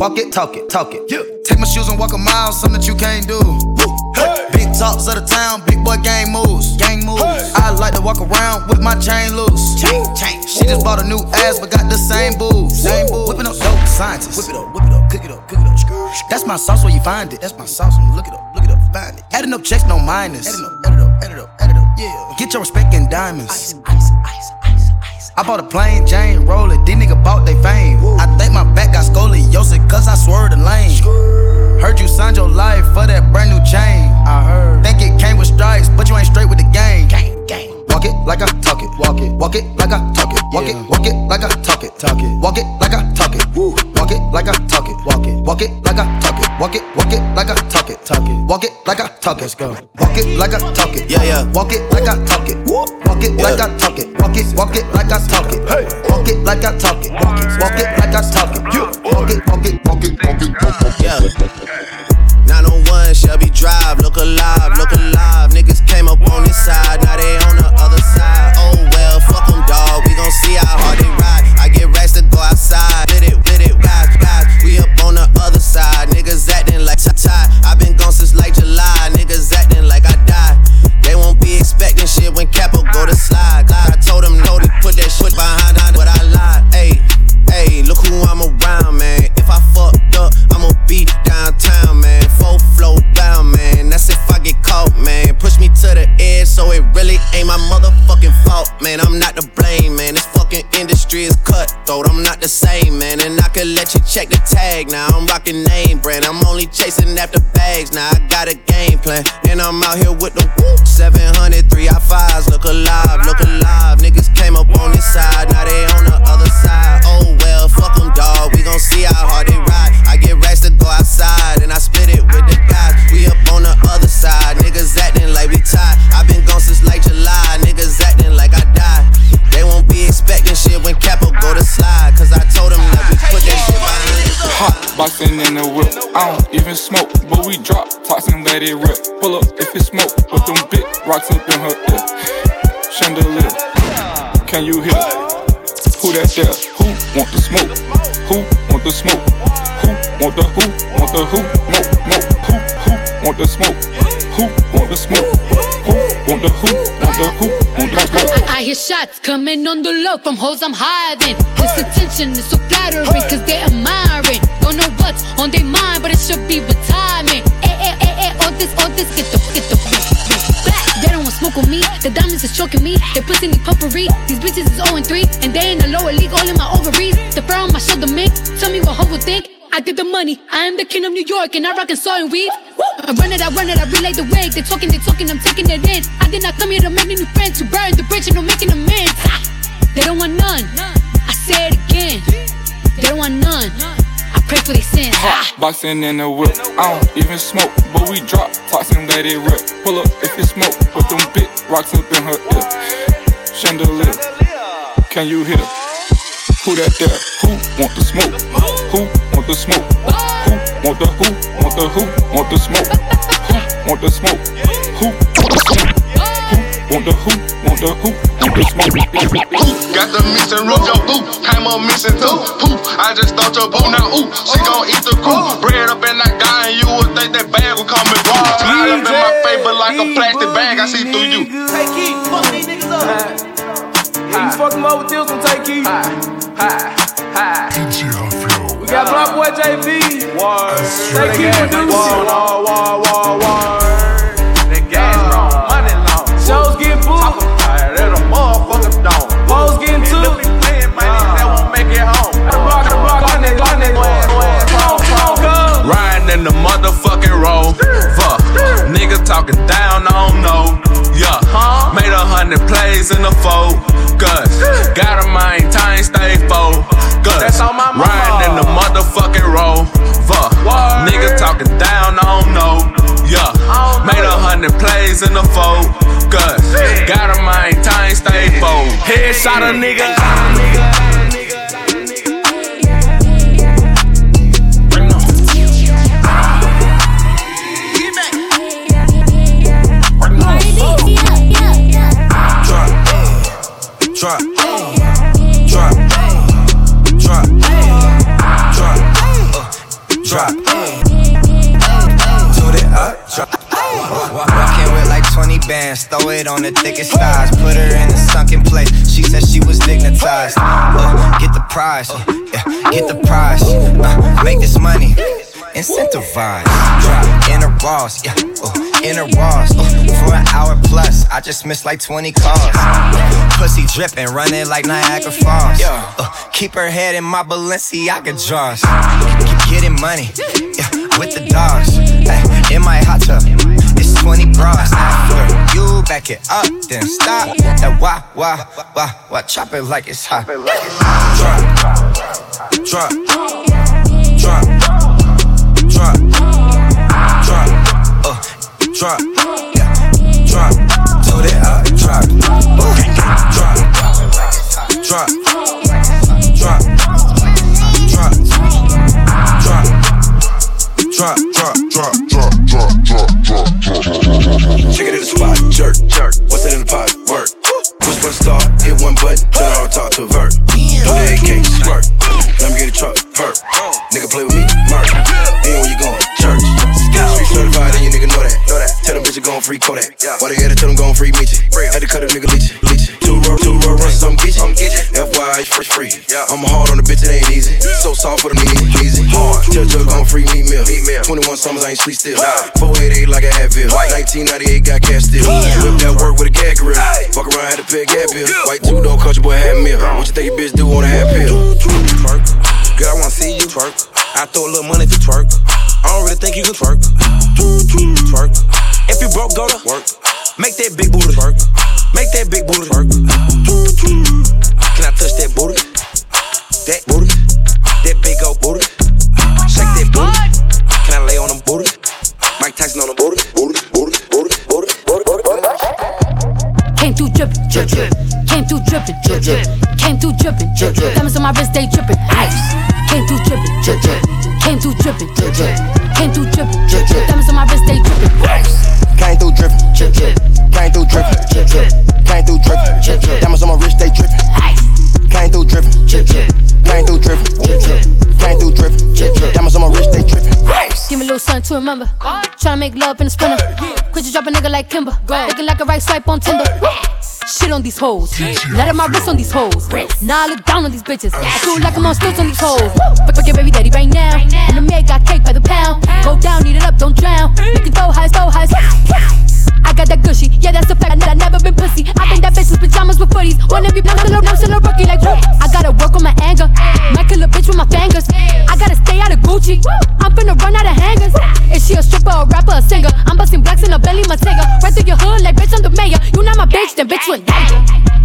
S8: Walk it, talk it, talk it. Take my shoes and walk a mile, something that you can't do. Hey. Big talks of the town, big boy gang moves, gang moves. I like to walk around with my chain loose. Chain, chain. She just bought a new ass, but got the same boobs. Same boobs. Whipping up dope scientists. Whip it up, whip it up, cook it up, cook it up. That's my sauce where you find it. That's my sauce when you look it up, look it up, find it. Adding up checks, no minus. Adding up, add it up, add it up, add it up. Yeah. Get your respect in diamonds. Ice, ice, ice, ice, ice. I bought a plain Jane roller. These nigga bought they fame. I scoliosis, cause I swerved the lane. Heard you signed your life for that brand new chain. I heard. Think it came with stripes, but you ain't straight with the game. Gang, gang. Walk it like I talk it. Walk it. Walk it like I talk it. Walk it. Walk it like I talk it. Talk it. Walk it like I talk it. Woo. Walk it like I talk it. Walk it. Walk it like I talk it. Walk it. Walk it like I talk it. Talk it. Walk it like I talk it. Let's go. Walk it like I talk it.
S5: Yeah, yeah.
S8: Walk it like I talk it. Walk it like I talk it. Walk it. Walk it like I talk it. Hey. Walk it like I talk it. Walk it. Walk it like I talk it. Walk it. Walk it. Walk it. Walk it. Walk it.
S5: Yeah. 901 Shelby Drive, look alive. Now. I got a game plan, and I'm out here with the woo. 700, 3 I5s. Look alive, look alive. Niggas came up on this side, now they on the other side. Oh well, fuck them, dawg. We gon' see how hard they ride. I get racks to go outside, and I split it with the guys. We up on the other side. Niggas acting like we tied. i been gone since like July. Niggas acting like I died. They won't be expecting shit when Capo go to slide. Cause I told them that we put that shit behind.
S26: Hot boxing in the whip. I don't even smoke, rip. Pull up if it smoke, put them big rocks up in her ear. Chandelier, can you hear? Who that there? Who want the smoke? Who want the smoke? Who want the who? Want the who? Mo, mo, who? Who want the smoke? Who want the smoke? Who want the who? Want the who? Want the smoke?
S25: I hear shots coming on the low from hoes I'm hiding. This attention is so flattering, cause they admiring. Don't know what's on their mind, but it should be The diamonds is choking me. They pussy need puffery. These bitches is 0 and 3, and they in the lower league, all in my ovaries. The fur on my shoulder, mink. Tell me what hoe would think. I get the money. I am the king of New York, and I rock and saw and weave. I run it, I run it, I relay the wave. They talking, they talking, I'm taking it in. I did not come here to make new friends. To burn the bridge and no making amends. They don't want none. I say it again. They don't want none. I pray for their sins.
S26: Boxing in the whip. I don't even smoke, but we drop tops and let it rip. Pull up if it smoke, put them big rocks up in her ear. Chandelier, can you hear? Who that there? Who want the smoke? Who want the smoke? Who want the who? Want the who? Want the smoke? Who want the smoke? Who want the smoke? Who want the who? Want the who? Want the smoke?
S3: Got the missing rope, your boo. Came up missing too. Poof, I just thought your boo. Now, ooh, she oh. gon' eat the crew. Bread up in that guy, and you would think that bag would come and go. Smile up in my face, but like a plastic bag, I see through you.
S23: Hey, Keith, fuck these niggas up. Yeah, you fuck them up with this one, Tay Keith. Hi, hi. We got BlocBoy JB. Word. Tay Keith producer.
S27: Word, word, word, word. Nigga talking down, I don't know. Yeah. Made a hundred plays in the focus. Got a mind, time, stay focused. Riding in the motherfucking road. Fuck. Nigga talking down, I don't know. Yeah. Made a hundred plays in the focus. Got a mind, time, stay focused. Headshot a
S28: nigga.
S9: Drop, drop, drop, drop, uh, drop. Do that up, drop.
S29: Walking with like 20 bands, throw it on the thickest thighs. Put her in a sunken place. She said she was dignitized. Uh, get the prize, uh, yeah, get the prize. Uh, make this money, incentivize. Drop in a Ross, yeah, uh, in a Ross. Uh, for an hour plus, I just missed like 20 calls. Pussy dripping, running like Niagara Falls. Uh, keep her head in my Balenciaga drawers. Keep getting money, yeah, with the dogs. Ay, in my hot tub, it's 20 bras. After you back it up, then stop. That wah, wah, wah, wah, chop it like it's hot.
S9: Drop, drop, drop, drop, drop. Do that drop, uh, drop, try, drop, drop, drop, try, drop, drop, drop, drop, drop, drop, drop, drop, drop. Check it in the spot, jerk, jerk. What's that in the pot? Work. Push button start, hit Kodak. Why they had to tell them gon' free Meechie? Had to cut a nigga leech, leech. Two roll, two roll, runs, I'm get you. FYI, free, free. I'm hard on the bitch, it ain't easy. So soft for the knee, easy. Hard. Tell Jug gon' free me meal. 21 summers, I ain't sleep still. 488 like a Advil. 1998 got cash still. Whip that work with a gag grill. Fuck around, had to pay a gap bill. White two door country boy had meal. What you think your bitch do on a half pill?
S28: Twerk. Girl, I wanna see you twerk. I throw a little money you twerk. I don't really think you can twerk. Twerk. If you broke, go to work. Make that big booty twerk. Make that big booty twerk. Can I touch that booty? That booty. That big old booty. Shake that booty. Can I lay on them booty? Mike Tyson on the booty. Booty, booty, booty, booty, booty, booty.
S25: Came through drippin', drip, drip. Through drippin', drip, drip. Came through drippin', drip, drip. Diamonds on my wrist, they drippin', ice. Came through drippin', drip, drip. Came through drippin', drip, drip. Came through drippin', drip, drip. Diamonds on my wrist, they drippin', ice.
S9: Came through drippin', drip, drip. Came through drippin', drip, drip. Came through drippin', drip, drip. Diamonds on my wrist, they drippin'. Came through drippin', drip, drip. Came through drippin', drip, drip. Came through drippin', drip, drip. Diamonds on my wrist, they drippin'.
S25: Give me a little something to remember. Tryna make love in the sprinter. Quit you drop a nigga like Kimber. Looking like a right swipe on Tinder. Shit on these hoes. Let up my wrist on these hoes. Now I look down on these bitches. I feel like I'm on stilts on these hoes. But fuck your baby daddy right now. And the maid got cake by the pound. Go down, eat it up, don't drown. You can throw highs, throw highs. I got that gushy, yeah, that's a fact. I never been pussy. I think that bitch with pajamas with footies. Wanna be blown, I'm still a rookie, like whoop. I gotta work on my anger. Might kill a bitch with my fingers. I gotta stay out of Gucci. I'm finna run out of hangers. Is she a stripper, a rapper, a singer? I'm busting blacks in a belly, my Sega. Right through your hood, like bitch, I'm the mayor. You not my bitch, then bitch, you ain't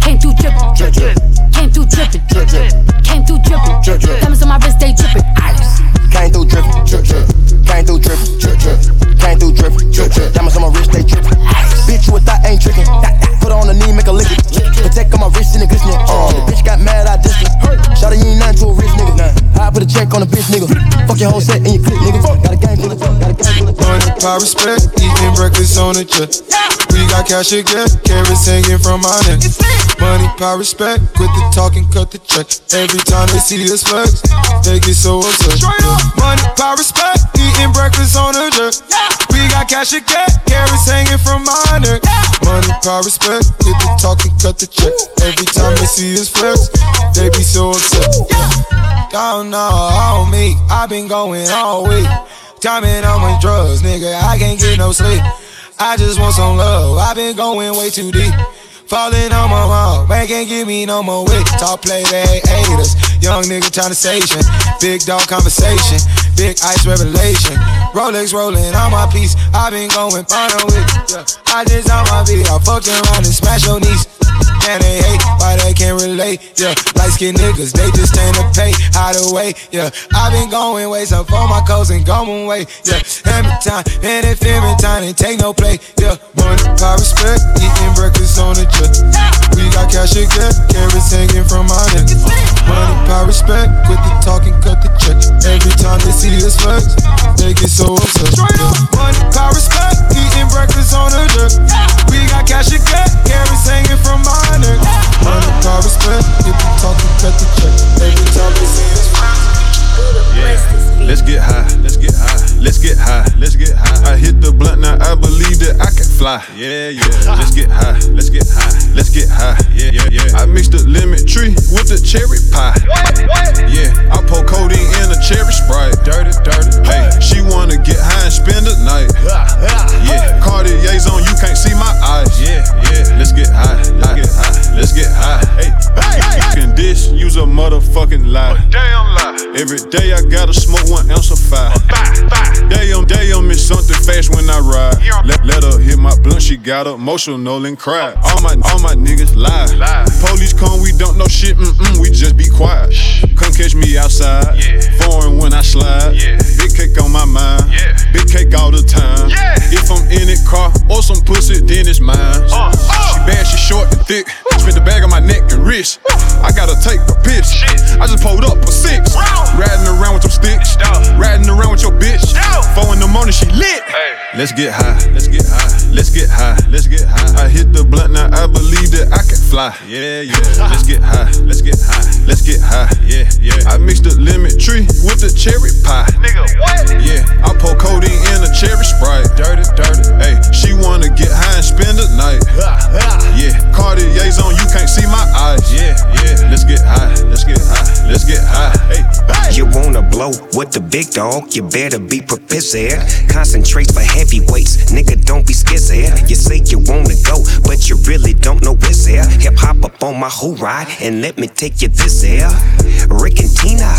S25: Came through drippin', drip, drip. Came through drippin', drip, drip. Came through drippin', drip, drip. Diamonds
S9: check on a bitch nigga. Fuck your whole set and your clip, nigga. Got a gang full of, got a gang full of.
S10: Money, power, respect, eating breakfast on the jet. We got cash get, carats hanging from my neck. Money, power, respect, quit the talking, cut the check. Every time they see us flex, they get so upset. Money, power, respect, eating breakfast on the jet. We got cash get, carats hanging from my neck. Money, power, respect, quit the talking, cut the check. Every time they see us flex, they be so upset. Don't know me, i been going all week. Timing on my drugs, nigga, I can't get no sleep. I just want some love, i been going way too deep. Falling on my mouth, man can't give me no more wit. Talk play, they hate us. Young nigga trying to station. Big dog conversation, big ice revelation. Rolex rolling on my piece, i been going final with. Yeah. I just on my beat, I fuck around and smash your knees.
S30: Understand they hate, why they can't relate. Yeah, light skinned niggas, they just stand to pay. Hideaway, yeah. i been going way, some for my coats and going way. Yeah, every time, and if every time, they take no play. Yeah, money, power, respect, eating breakfast on the jet. We got cash again, carats hanging from my neck. Money, power, respect, quit the talking, cut the check. Every time they see us flex, they get so upset. Yeah. Money, power, respect, eating breakfast on the jet. We got cash again, carats hanging from my neck. Money, power, respect, get the talking, cut the check. Every time they see us.
S31: Yeah. Let's get high. Let's get high. Let's get high. Let's get high. I hit the blunt now. I believe that I can fly. Yeah, yeah. Let's get high. Let's get high. Let's get high. Yeah, yeah, yeah. I mixed the lemon tree with the cherry pie. What? What? Yeah. I pour codeine in a cherry sprite. Dirty, dirty. Hey, she wanna get high and spend the night. Yeah. Cartier's on. You can't see my eyes. Yeah, yeah. Let's get high. Let's get high. Let's get high. Hey, hey, hey. Can this use a motherfucking lie? A Damn lie. Every day I gotta smoke one ounce of fire. Damn, damn, it's something fast when I ride. Let, let her hit my blunt, she got emotional and cried. All my, all my niggas lie. Police come, we don't know shit, mm-mm, we just be quiet. Come catch me outside. Foreign when I slide. Big cake on my mind. Big cake all the time. If I'm in it car or some pussy, then it's mine. She bad, she short and thick. Spit the bag on my neck and wrist. I gotta take a piss. I just pulled up for six. Riding around with some sticks. Riding around with your bitch. Four in the morning, she lit. Hey. Let's get high. Let's get high. Let's get high. Let's get high. I hit the blunt now. I believe that I can fly. Yeah, yeah. Let's get high. Let's get high. Let's get high. Yeah, yeah. I mix the lemon tree with the cherry pie. Nigga, what? Yeah. I pour codeine in a cherry sprite. Dirty, dirty. Hey, she wanna get high and spend the night. Yeah. Cartier's on. You can't see my eyes. Yeah, yeah. Let's get high. Let's get high. Let's get high. Hey.
S32: You wanna blow with the big dog? You better be prepared. Concentrate for heavyweights, nigga. Don't be scared. You say you wanna go, but you really don't know where's there. Hip hop up on my whole ride, and let me take you this air. Rick and Tina,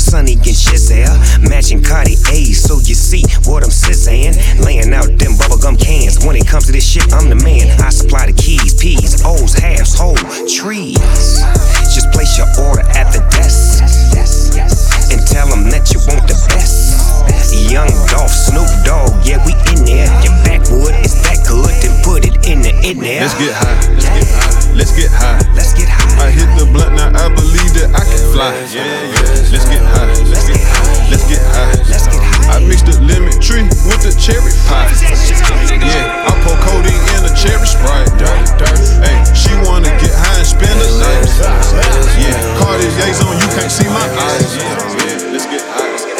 S32: Sonny and Shizel, matching Cartier, so you see what I'm sizzing. Laying out them bubblegum cans. When it comes to this shit, I'm the man. I supply the keys, P's, O's, halves, whole trees. Just place your order at the desk and tell them that you want the best. Young Dolph, Snoop Dogg, yeah, we in there. Your backwood is that good, then put it in the in there.
S31: Let's get high. Let's get high. Let's get high.
S32: Let's get high.
S31: I hit the blunt now. I believe that I can fly. Yeah, yeah. Let's get high. Let's get high. Let's get high. Let's get high. I mixed the lemon tree with the cherry pie. Yeah, I pour codeine in a cherry sprite. Dirty, dirty. Hey, she wanna get high and spend the night. Yeah, Cartier's on. You can't see my eyes.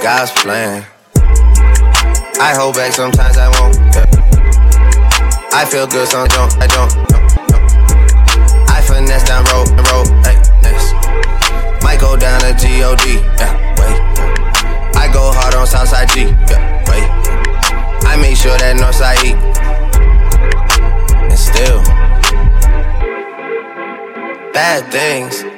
S5: God's plan. I hold back, sometimes I won't. Yeah. I feel good, some don't, I don't. I finesse down road, and road, hey. Might go down to G-O-D, yeah, wait. I go hard on Southside G, yeah, wait. I make sure that Northside eat. And still, bad things.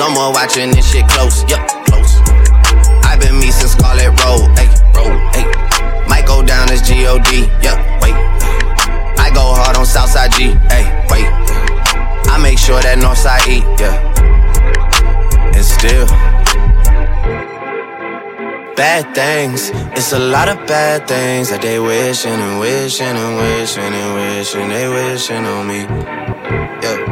S5: Someone watching this shit close, yup, close. I been me since Scarlett Road, ayy, road, ayy. Might go down as G-O-D, yeah, wait. I go hard on Southside G, ayy, wait. I make sure that Northside E, yeah. And still, bad things. It's a lot of bad things that they wishing and wishing and wishing and wishing they wishing on me. Yeah.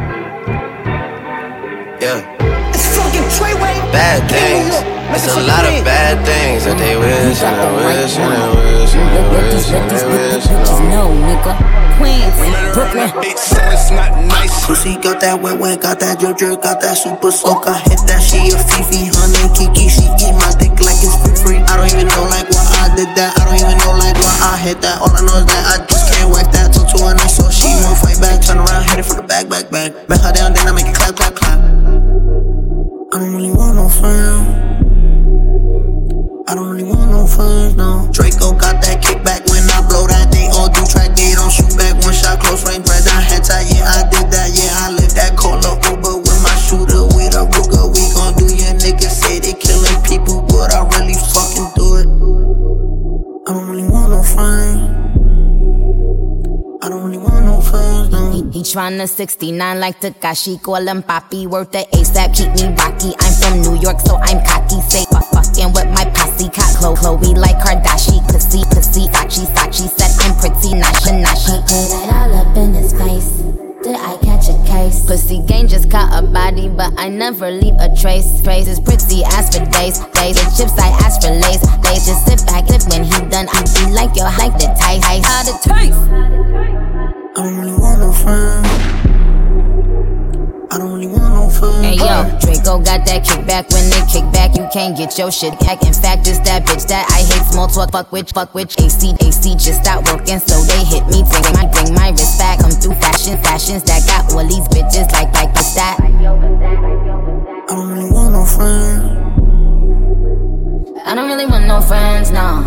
S5: Bad things. It's a lot of bad things that they wish and they wish and they wish and they wish and they wish.
S13: No, nigga. Queens, Brooklyn.
S33: So it's not nice. Pussy got that wet wet, got that drip drip, got that super soak. I hit that she a Fefe, honey Kiki. She eat my dick like it's free free. I don't even know like why I did that. I don't even know like why I hit that. All I know is that I just can't whack that. Talk to her nice, so she won't fight back. Turn around, hit it for the back, back, back. Bet her down, then I make it
S13: He 69 like Tekashi, call him Papi, worth the ASAP, keep me rocky. I'm from New York, so I'm cocky. Say fuck fucking with my posse, caught Chloe, Chloe like Kardashian, pussy, pussy, Sachi, Sachi said I'm pretty, nashi, nashi.
S34: Put it all up in his face. Did I catch a case?
S13: Pussy gang just caught a body, but I never leave a trace. Trace is pretty ass for days, days. The chips I ask for lace, lace. Just sit back, if when he done, I be like yo, like the taste, how the taste.
S33: I don't really want no friends. I don't really want no friends.
S13: Hey yo, Draco got that kickback. When they kick back, you can't get your shit back. In fact, it's that bitch that I hate small talk. Fuck with, fuck with AC, AC just stopped working, so they hit me. Bring my, bring my wrist back. Come through fashion, fashions that got all these bitches like, like the that.
S33: I don't really want no friends.
S13: I don't really want no friends, no.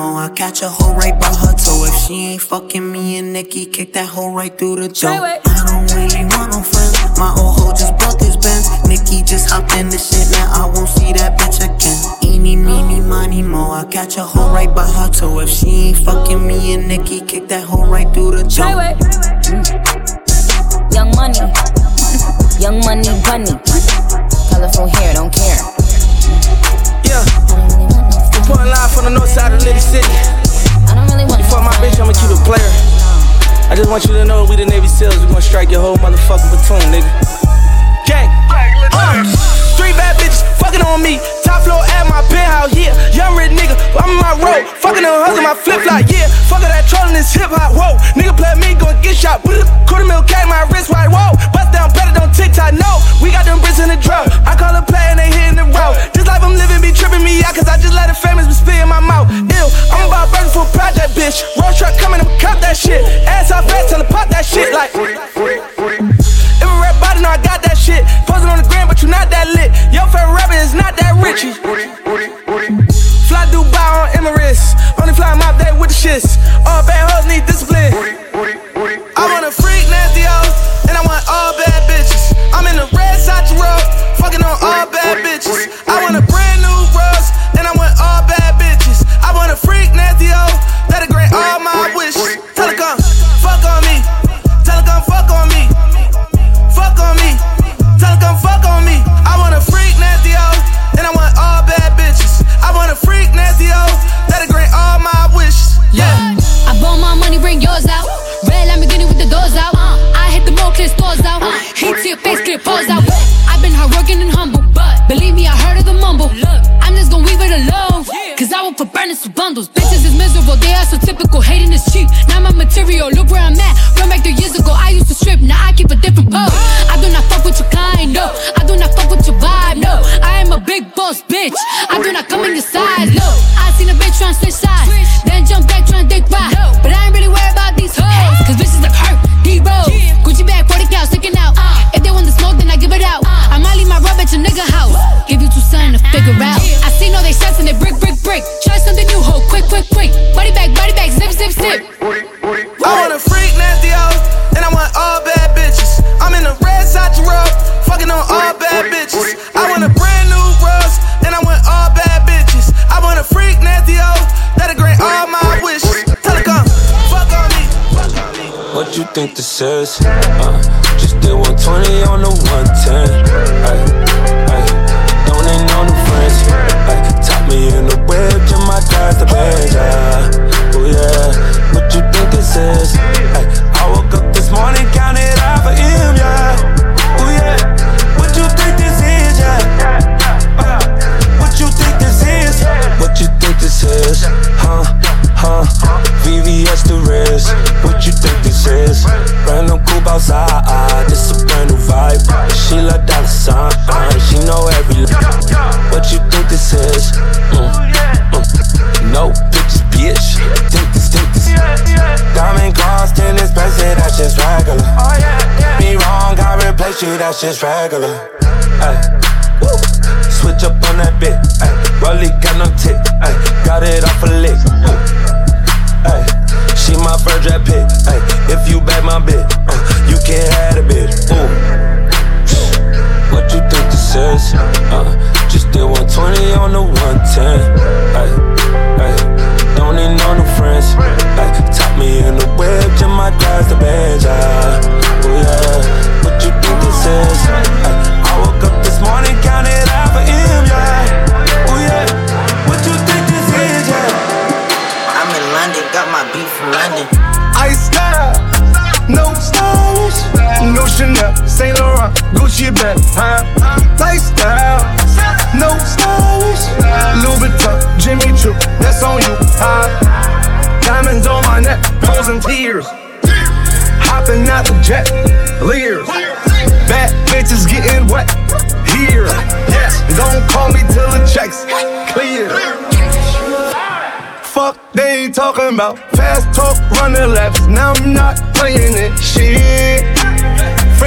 S33: Eeny, meeny, money, mo. I catch a hoe right by her toe. If she ain't fucking me and Nicki, kick that hoe right through the door. I don't really want no friends. My old hoe just bought this Benz. Nicki just hopped in the shit, now I won't see that bitch again. Eeny, meeny, money, mo. I catch a hoe right by her toe. If she ain't fucking me and Nicki, kick that hoe right through the door.
S13: Young money, young money, bunny. Colorful hair, don't care.
S8: From the north side of Liddy City.
S13: I don't really want
S8: You fuck my bitch, I'ma keep it player. I just want you to know we the Navy SEALs. We gon' strike your whole motherfucking platoon, nigga. Gang. Uh, three bad bitches fucking on me. Top floor at my penthouse, yeah. Young rich nigga, I'm in my road. Fucking hoes in my flip flop, yeah. Fuck that trolling this hip hop, whoa. Nigga play me, gon' get shot. Quarter mil cat my wrist right, whoa. Bust down better on TikTok, no. We got them bricks in the drum. I call a play and they hitting the road. This life I'm living be tripping me out, cause I just let the famous be spit in my mouth. Ew, I'm I
S10: replace you, that's just regular. Ay. Switch up on that bit, ay. Rollie got no tip, ay. Got it off a lick. Ay. She my first draft pick, ay. If you bet my bit, uh, you can't have a bit. Ooh. What you think this is? Uh, just did 120 on the 110. Ay, ay. Don't need no new friends. Ay, top me in the whip, just my dad's the bench. Ah,
S35: Gucci bag, huh? Lifestyle, no stylish, Louis Vuitton, Jimmy Choo, that's on you, huh? Diamonds on my neck, frozen tears, hopping out the jet, leers, bad bitches getting wet here. Yes, don't call me till the checks clear. Fuck, they ain't talking about fast talk, running laps. Now I'm not playing it. Shit.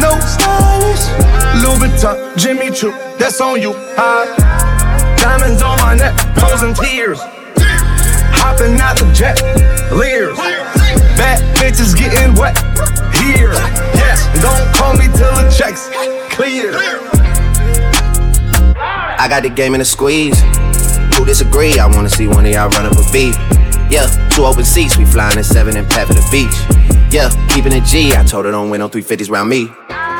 S35: no stylish, Louis Vuitton, Jimmy Choo, that's on you? Diamonds on my neck, frozen tears, hopping out the jet, leers, bad bitches getting wet here. Yes, don't call me till the checks clear.
S5: I got the game in a squeeze. Who disagree? I wanna see one of y'all run up a beat. Yeah, two open seats, we flying in seven and pat the beach. Yeah, keeping it G. I told her don't win no 350s round me.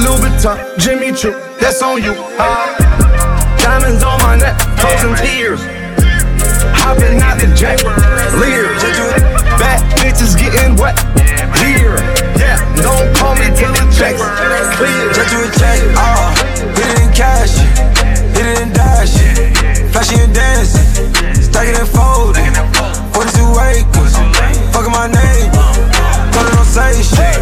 S35: Louis Vuitton, Jimmy Choo, that's on you, huh? Diamonds on my neck, frozen tears, hopping out the jet, leers, bad bitches getting wet here. Yeah, don't call me till the checks clear.
S10: Just do a check, ah, hit it in cash, hit it in dash, flashy and dancing, stack it and fold it. 42 acres, fucking my name, told her don't say shit.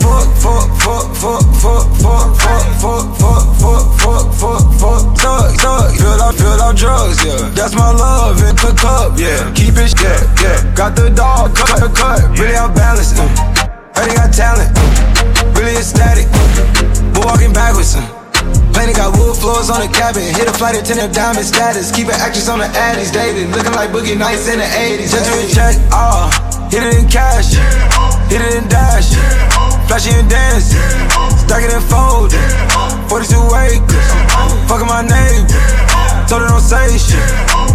S10: Fuck, fuck, fuck, fuck, fuck, fuck, fuck, fuck, fuck, fuck, fuck, fuck, fuck, thug, thug, feel out, feel out drugs, yeah. That's my love in the cup, yeah. Keep it, yeah, yeah. Got the dog, cut, cut, cut, really out balanced, mm. Heard he got talent, mm. really ecstatic, mm. but walking backwards, mm. Planet got wood floors on the cabin. Hit a flight attendant, diamond status. Keep an actress on the addies, dating. Looking like Boogie Nights in the 80s. Just do check, ah. hit it in cash. Hit it in dash. Flashy and dancing. Stack it and fold it. 42 acres. Fucking my neighbor. Told her don't say shit.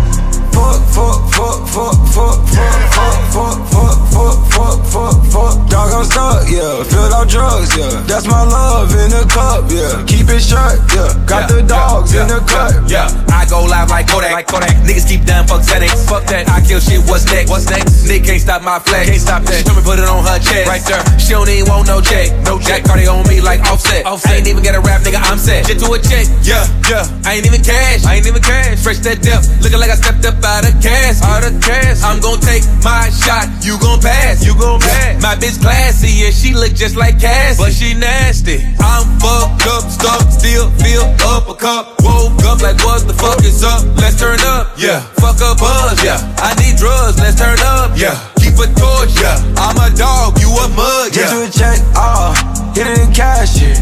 S10: Fuck, fuck, fuck, fuck, fuck, fuck, fuck, fuck, fuck, fuck, fuck, fuck, fuck. Dog, I'm stuck, yeah. Filled out drugs, yeah. That's my love in the cup, yeah. Keep it shut, yeah. Got the dogs in the cut,
S27: Yeah, I go live like Kodak. Like Kodak. Niggas keep down, fuck settings. Fuck that. I kill shit. What's next? What's next? Nick can't stop my flex. Can't stop that. She told me put it on her chest. Right there. She don't even want no check. No check. Cardi on me like Offset. Offset. I ain't even get a rap, nigga. I'm set. Shit to a check. Yeah, yeah. I ain't even cash. I ain't even cash. Fresh that depth. Looking like I stepped up out of cash. Out of cash. I'm gon' take my shot. You gon' pass. You gon' pass. My bitch classy and she look just like Cass, but she nasty. I'm fucked up, stuck, still feel up a cup. Woke up like what the fuck is up? Let's turn up. Yeah. Fuck up buzz. Yeah. I need drugs. Let's turn up. Yeah. Keep a torch. Yeah. I'm a dog. You a mug. Yeah.
S10: Get you a check, ah, hit it in cash, yeah.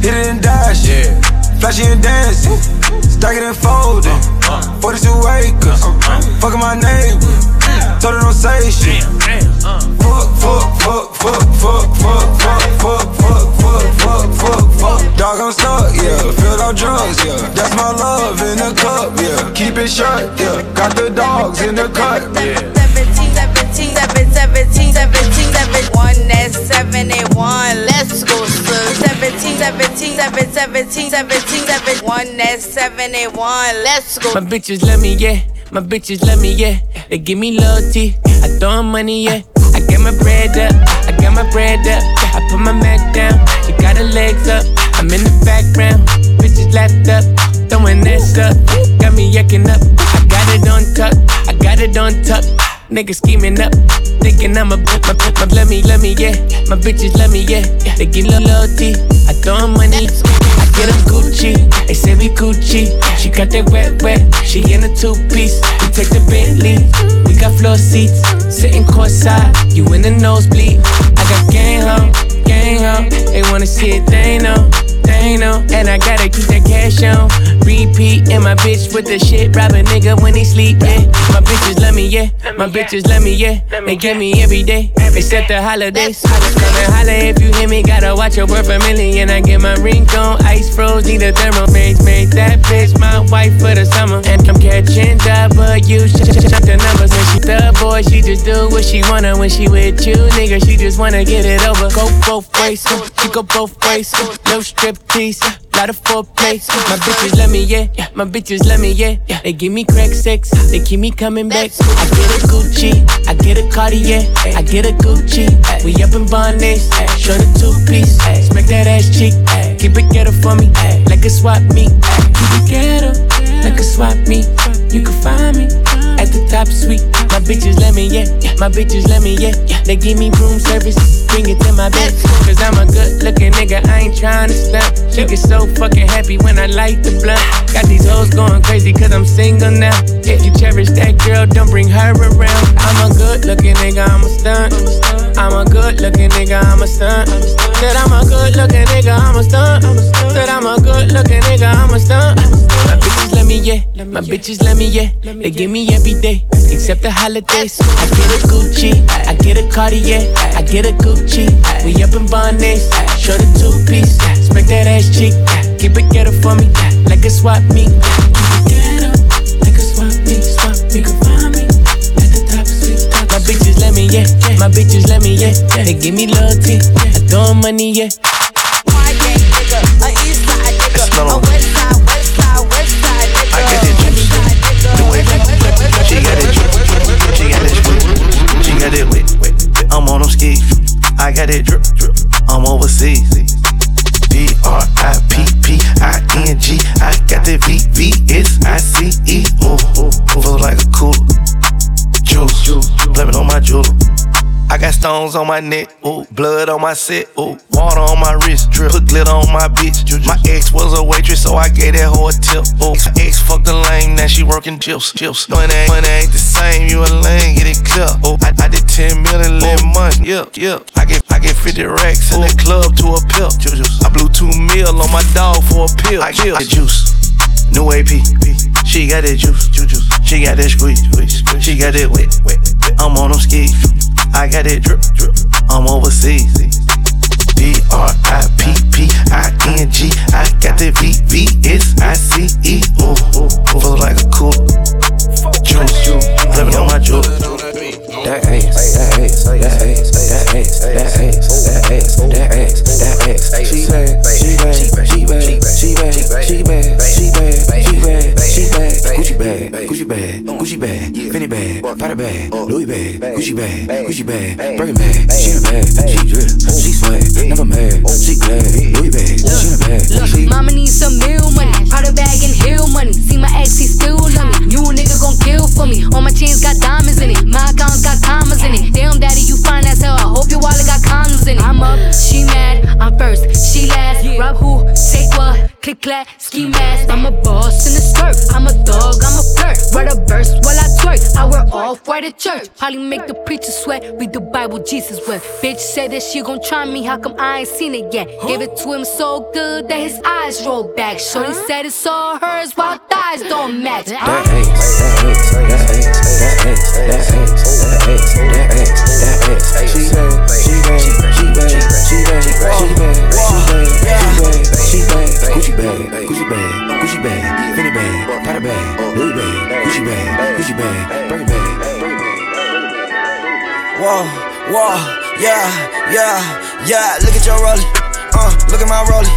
S10: Hit it in dash, yeah. Flashy and dancing, stacking and folding. 42 acres, fucking my neighbor. Told her don't say shit. Fuck, fuck, fuck, fuck, fuck, fuck, fuck, fuck, fuck, fuck, fuck, fuck, fuck. Dog, I'm stuck, yeah. Filled out drugs, yeah. That's my love in the cup, yeah. Keep it shut, yeah. Got the dogs in the cut, yeah.
S36: 17, 17, 17, 17, 17, 17, 1 that's 71. Let's go.
S7: My bitches love me, yeah. My bitches love me, yeah. They give me loyalty. I throw money, yeah. I get my bread up. I got my bread up. I put my Mac down. She got her legs up. I'm in the background. Bitches lapped up. Throwing that up. Got me yucking up. I got it on tuck. I got it on tuck. Niggas scheming up, thinking I'm a bitch. My, my, my, let me, let me, yeah. My bitches let me, yeah. They give me loyalty. I throw 'em money. I get 'em Gucci. They say we Gucci. She got that wet, wet. She in a two piece. We take the Bentley. We got floor seats. Sitting courtside. You in the nosebleed. I got gang home, gang home. They wanna see it, they know they know. And I gotta keep that cash on. Repeat, and my bitch with the shit. Rob a nigga when he sleep, yeah. My bitches love me, yeah. My bitches love me, yeah. They get me every day, except the holidays. Come and holla if you hear me. Gotta watch your worth a million. I get my ring on, ice froze, need a thermal. Make, make that bitch my wife for the summer. And I'm catching W, sh sh sh the numbers. and she the boy, she just do what she wanna. When she with you, nigga, she just wanna get it over. Go both ways, she go both ways. No strip tease, lot of foreplay. My bitches let me, yeah. yeah. My bitches let me, yeah. They give me crack sex, they keep me coming back. I get a Gucci, I get a Cartier, I get a Gucci. We up in Barnes, show the two piece, smack that ass cheek. Keep it ghetto for me, like a swap meet. Keep it ghetto, like a swap meet. You can find me the top suite. My bitches let me, yeah. My bitches let me, yeah. They give me room service, bring it to my bed. Cause I'm a good looking nigga, I ain't trying to stunt. She get so fucking happy when I light the blunt. Got these hoes going crazy cause I'm single now. If you cherish that girl, don't bring her around. I'm a good looking nigga, I'm a stunt. I'm a good looking nigga, I'm a stunt. Said I'm a good looking nigga, I'm a stunt. Said I'm a good looking nigga, I'm a stunt. My bitches let me, yeah. My bitches let me, yeah. They give me every day, except the holidays. I get a Gucci, I get a Cartier, I get a Gucci. We up in Barnes, show the two piece, smack that ass cheek. Keep it ghetto for me, like a swap meet. Keep it ghetto, like a swap meet, swap meet. Can find me at the top suite. My bitches let me, yeah. My bitches let me, yeah. They give me loyalty, I throw 'em money, yeah.
S36: A east nigga, a west side, west
S37: she got it she got it she got it wet, wet. I'm on them skis. I got it drip, drip. I'm overseas. D R I P P I N G. I got the V V S I C E. Ooh, ooh, feel like a cooler. Juice, blaming on my jewelry. I got stones on my neck, ooh, blood on my set, ooh, water on my wrist, drip, put glitter on my bitch. My ex was a waitress, so I gave that hoe a tip. Ooh, My ex fucked the lame, now she working chips, chips. No, it ain't, money ain't the same, you a lame, get it clear. Ooh, I, I did 10 million left month, yeah, yeah. I get, I get 50 racks in the club to a pill. I blew two mil on my dog for a pill. I kill the juice. New AP, she got that juice, juice. She got that squeeze, squeeze. She got that wet, wet. I'm on them skis. I got that drip, drip. I'm overseas. D R I P P I N G. I got that V V S I C E. Ooh, feel like a cool juice. Living on my jewel.
S19: That ass, that ass, that ass, that ass, that ass, that ass, that ass, that ass. She bad, she bad, she bad, she bad, she bad, she bad, she bad, she bad. Gucci bag, Gucci bag, Gucci bag, Fendi bag, Prada bag, Louis bag, Gucci bag, Gucci bag, Birkin bag. She in a bag, she drip, she swag, never mad, she glad. Louis bag, she in a bag, she.
S25: Mama needs some meal money, Prada bag and heel money. See my ex, he still love me. You a nigga gon' kill for me. All my chains got diamonds in it, my accounts got commas in it. Damn, daddy, you fine as hell. I hope your wallet got condoms in it. I'm up, she mad, I'm first, she last. Rob who, take what? Click clack, ski mask. I'm a boss in a skirt. I'm a I'm a flirt. Write a verse while I twerk. I wear off right at church. Probably make the preacher sweat, read the Bible Jesus wept. Bitch said that she gon' try me, how come I ain't seen it yet? Gave it to him so good that his eyes rolled back. Shorty said it's all hers while thighs don't match.
S38: That ass, that ass, that ass, that ass, that ass, that ass, that ass, that ass. She bad, she bad, she bad, she bad, she bad, she bad, she bad, she bad. Gucci bag, Gucci bag, Gucci bag, Fendi bag, Prada bag, Louis bag, Gucci bag, Gucci bag, Birkin bag.
S28: Whoa, whoa, yeah, yeah, yeah. Look at your rollie, uh, look at my rollie.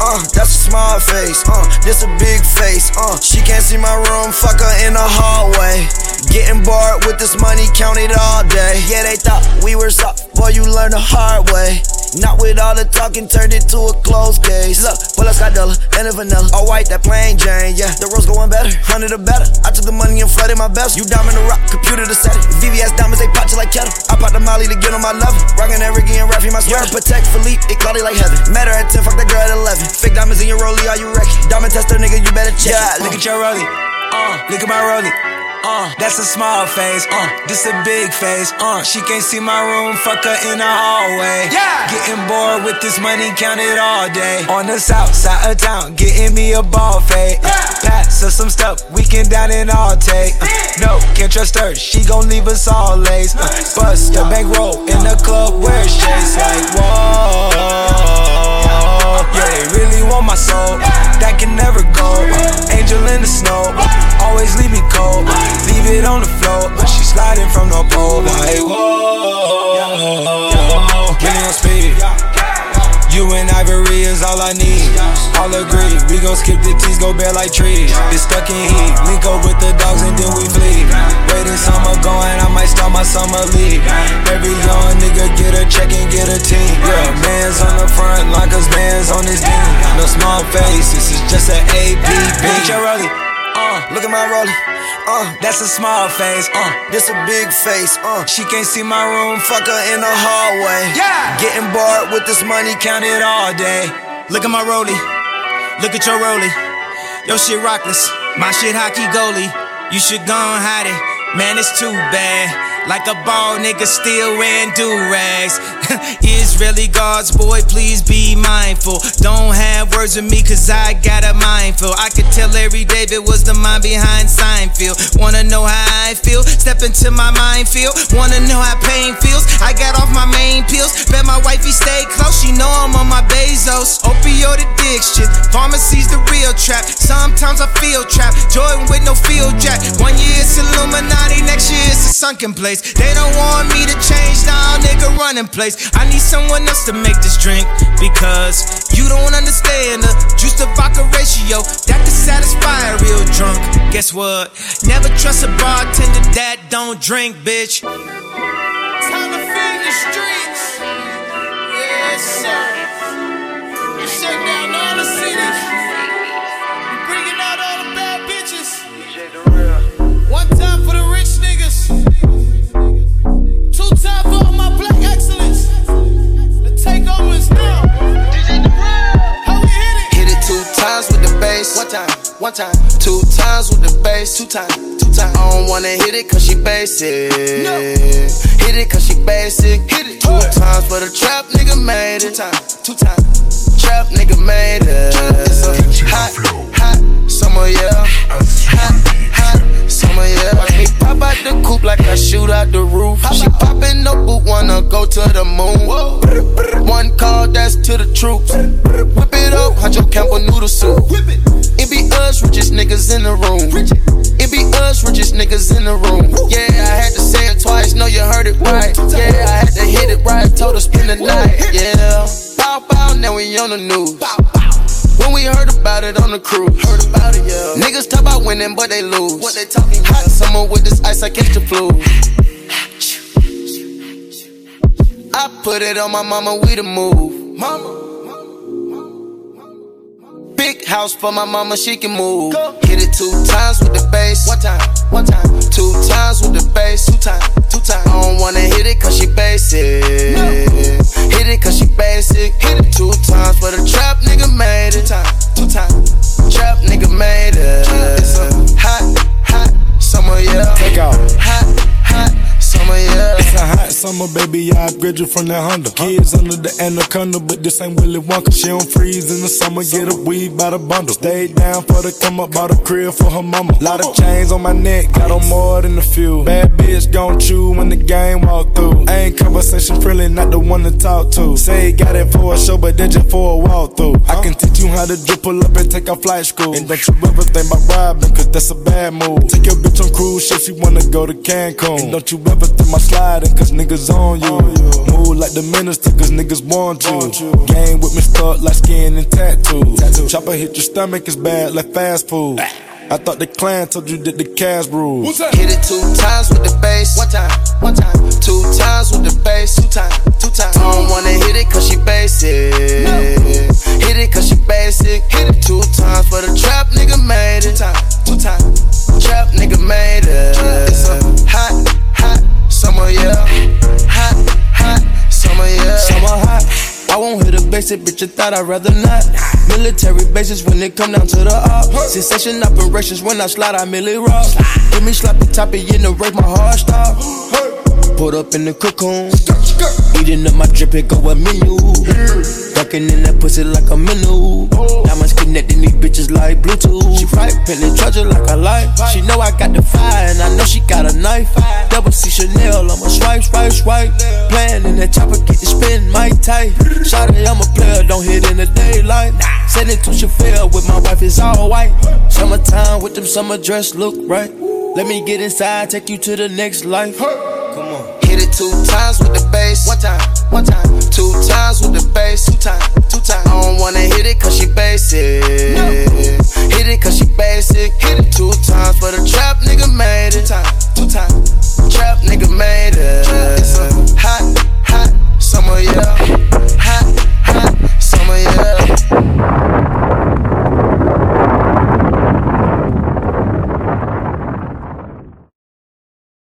S28: Uh, that's a small face, uh, this a big face, uh. She can't see my room, fuck her in the hallway. Getting bored with this money, count it all day. Yeah, they thought we were soft, boy, you learn the hard way. Not with all the talking, turned it to a closed case. Look, pull up Scotella and a vanilla. All white, that plain Jane, yeah. The rose going better, hundred or better. I took the money and flooded my best. You diamond the rock, computer to set it. VVS diamonds, they pop you like kettle. I pop the molly to get on my level. Rockin' that Ricky and Raffy, my sweater. Patek Philippe, it cloudy like heaven. Met her at 10, fuck that girl at 11. Fake diamonds in your rollie, are you wrecking? Diamond tester, nigga, you better check. Yeah, look at your rollie. Uh, look at my rollie. Uh, that's a small face. Uh, this a big face. Uh, she can't see my room. Fuck her in the hallway. Yeah. Getting bored with this money, count it all day. On the south side of town, getting me a ball fade. Uh, pass us some stuff, we can down and all take. Uh, no, can't trust her. She gon' leave us all lazy. Uh, bust the bankroll in the club where chase like whoa. Yeah, they really want my soul. That can never go. Angel in the snow. Always leave me cold. Leave it on the floor. She sliding from the pole like whoa. You and Ivory is all I need. All agree, we gon' skip the teas, go bare like trees. It's stuck in heat. Link up with the dogs and then we flee. Waiting summer going, I might start my summer league. Every young nigga get a check and get a team. Yeah, man's on the front line, cause man's on his team. No small face, this is just an APB. Rollie, uh, look at my rollie. Uh, that's a small face, uh, this a big face, uh. She can't see my room, fuck her in the hallway. Yeah! Getting bored with this money, count it all day. Look at my rollie, look at your rollie. Your shit rockless, my shit hockey goalie. You should go and hide it, man, it's too bad. Like a ball nigga still wearing do rags. Israeli guards, boy, please be mindful. Don't have words with me, cause I got a mindful. I could tell Larry David was the mind behind Seinfeld. Wanna know how I feel? Step into my mind minefield. Wanna know how pain feels? I got off my main pills. Bet my wifey stay close, she know I'm on my Bezos. Opioid addiction, pharmacy's the real trap. Sometimes I feel trapped. Jordan with no field jack. One year it's Illuminati, next year it's a sunken place. They don't want me to change, now nigga running place. I need someone else to make this drink because you don't understand the juice to vodka ratio that can satisfy a real drunk. Guess what? Never trust a bartender that don't drink, bitch. Time to feed the streets. Yes, sir. You shut down all the cities. You bringing out all the bad bitches. One time for the rich niggas. Two time for all my black
S8: One time, one time. Two times with the bass. Two times, two times. I don't wanna hit it cause she basic. No. Hit it cause she basic. Hit it two times for the trap nigga made it. Two times, two times. Trap nigga made it. It's a hot, hot summer, yeah. Hot, hot summer, yeah. Watch me pop out the coupe like I shoot out the roof. She poppin' no boot, wanna go to the moon. One call, that's to the troops. Whip it up, Huncho Campbell noodle soup. It be us, richest niggas in the room. It be us, richest niggas in the room. Yeah, I had to say it twice, know you heard it right. Yeah, I had to hit it right, told her spend the night. Yeah, bow bow, now we on the news. When we heard about it on the cruise, heard about it, yeah. Niggas talk about winning, but they lose. What they talking about? Hot summer with this ice, I catch the flu. I put it on my mama, we the move. Mama. Big house for my mama, she can move. Hit it two times with the bass. One time, one time. Two times with the bass. Two times, two times. I don't wanna hit it cause she basic. Hit it summer,
S18: baby, I upgrade you from that Honda. Kids under the anaconda, but this ain't Willy Wonka. She don't freeze in the summer, get a weed by the bundle. Stay down for the come up, bought a crib for her mama. Lot of chains on my neck, got on more than a few. Bad bitch gon' chew when the game walk through. Ain't conversation friendly, not the one to talk to. Say got it for a show, but then just for a walkthrough. I can teach you how to drip, pull up and take a flight school. And don't you ever think about robbing, cause that's a bad move. Take your bitch on cruise ship, she wanna go to Cancun. And don't you ever think my sliding, cause niggas on you. Move like the minister, cause niggas want you. Game with me stuck like skin and tattoos. Chopper hit your stomach, it's bad like fast food. I thought the clan told you that the cash rules.
S8: Hit it two times with the bass. One time, one time. Two times with the bass. Two times, two times. I don't wanna hit it cause she basic. Hit it cause she basic. Hit it two times for the trap nigga made it. Two times, two times. Trap nigga made it. It's a hot, hot summer, yeah. Hot, hot summer, yeah.
S9: Summer hot. I won't hit a basic bitch, I thought I'd rather not. Military bases when it come down to the up. Sensation operations when I slide, I merely rock. Give me sloppy toppy in the race, my heart stop. Put up in the cocoon. Eating up my drip, it go a menu. Ducking in that pussy like a menu. Diamonds connecting these bitches like Bluetooth. She right, penny treasure like a light. She know I got the fire, and I know she got a knife. Double C Chanel, I'ma swipe, swipe, swipe. Playing in that chopper, get the spin, my tight. Shawty, I'm a player, don't hit in the daylight. Send it to Chauffeur with my wife, it's all white. Summertime with them summer dress, look right. Let me get inside, take you to the next life. Come on.
S8: Hit it two times with the bass. One time, one time. Two times with the bass. Two times, two times. I don't wanna hit it cause she basic. No. Hit it cause she basic. Hit it two times, but a trap nigga made it. Two times, two times. Trap nigga made it. It's a hot, hot summer, yeah. Hot, hot summer, yeah.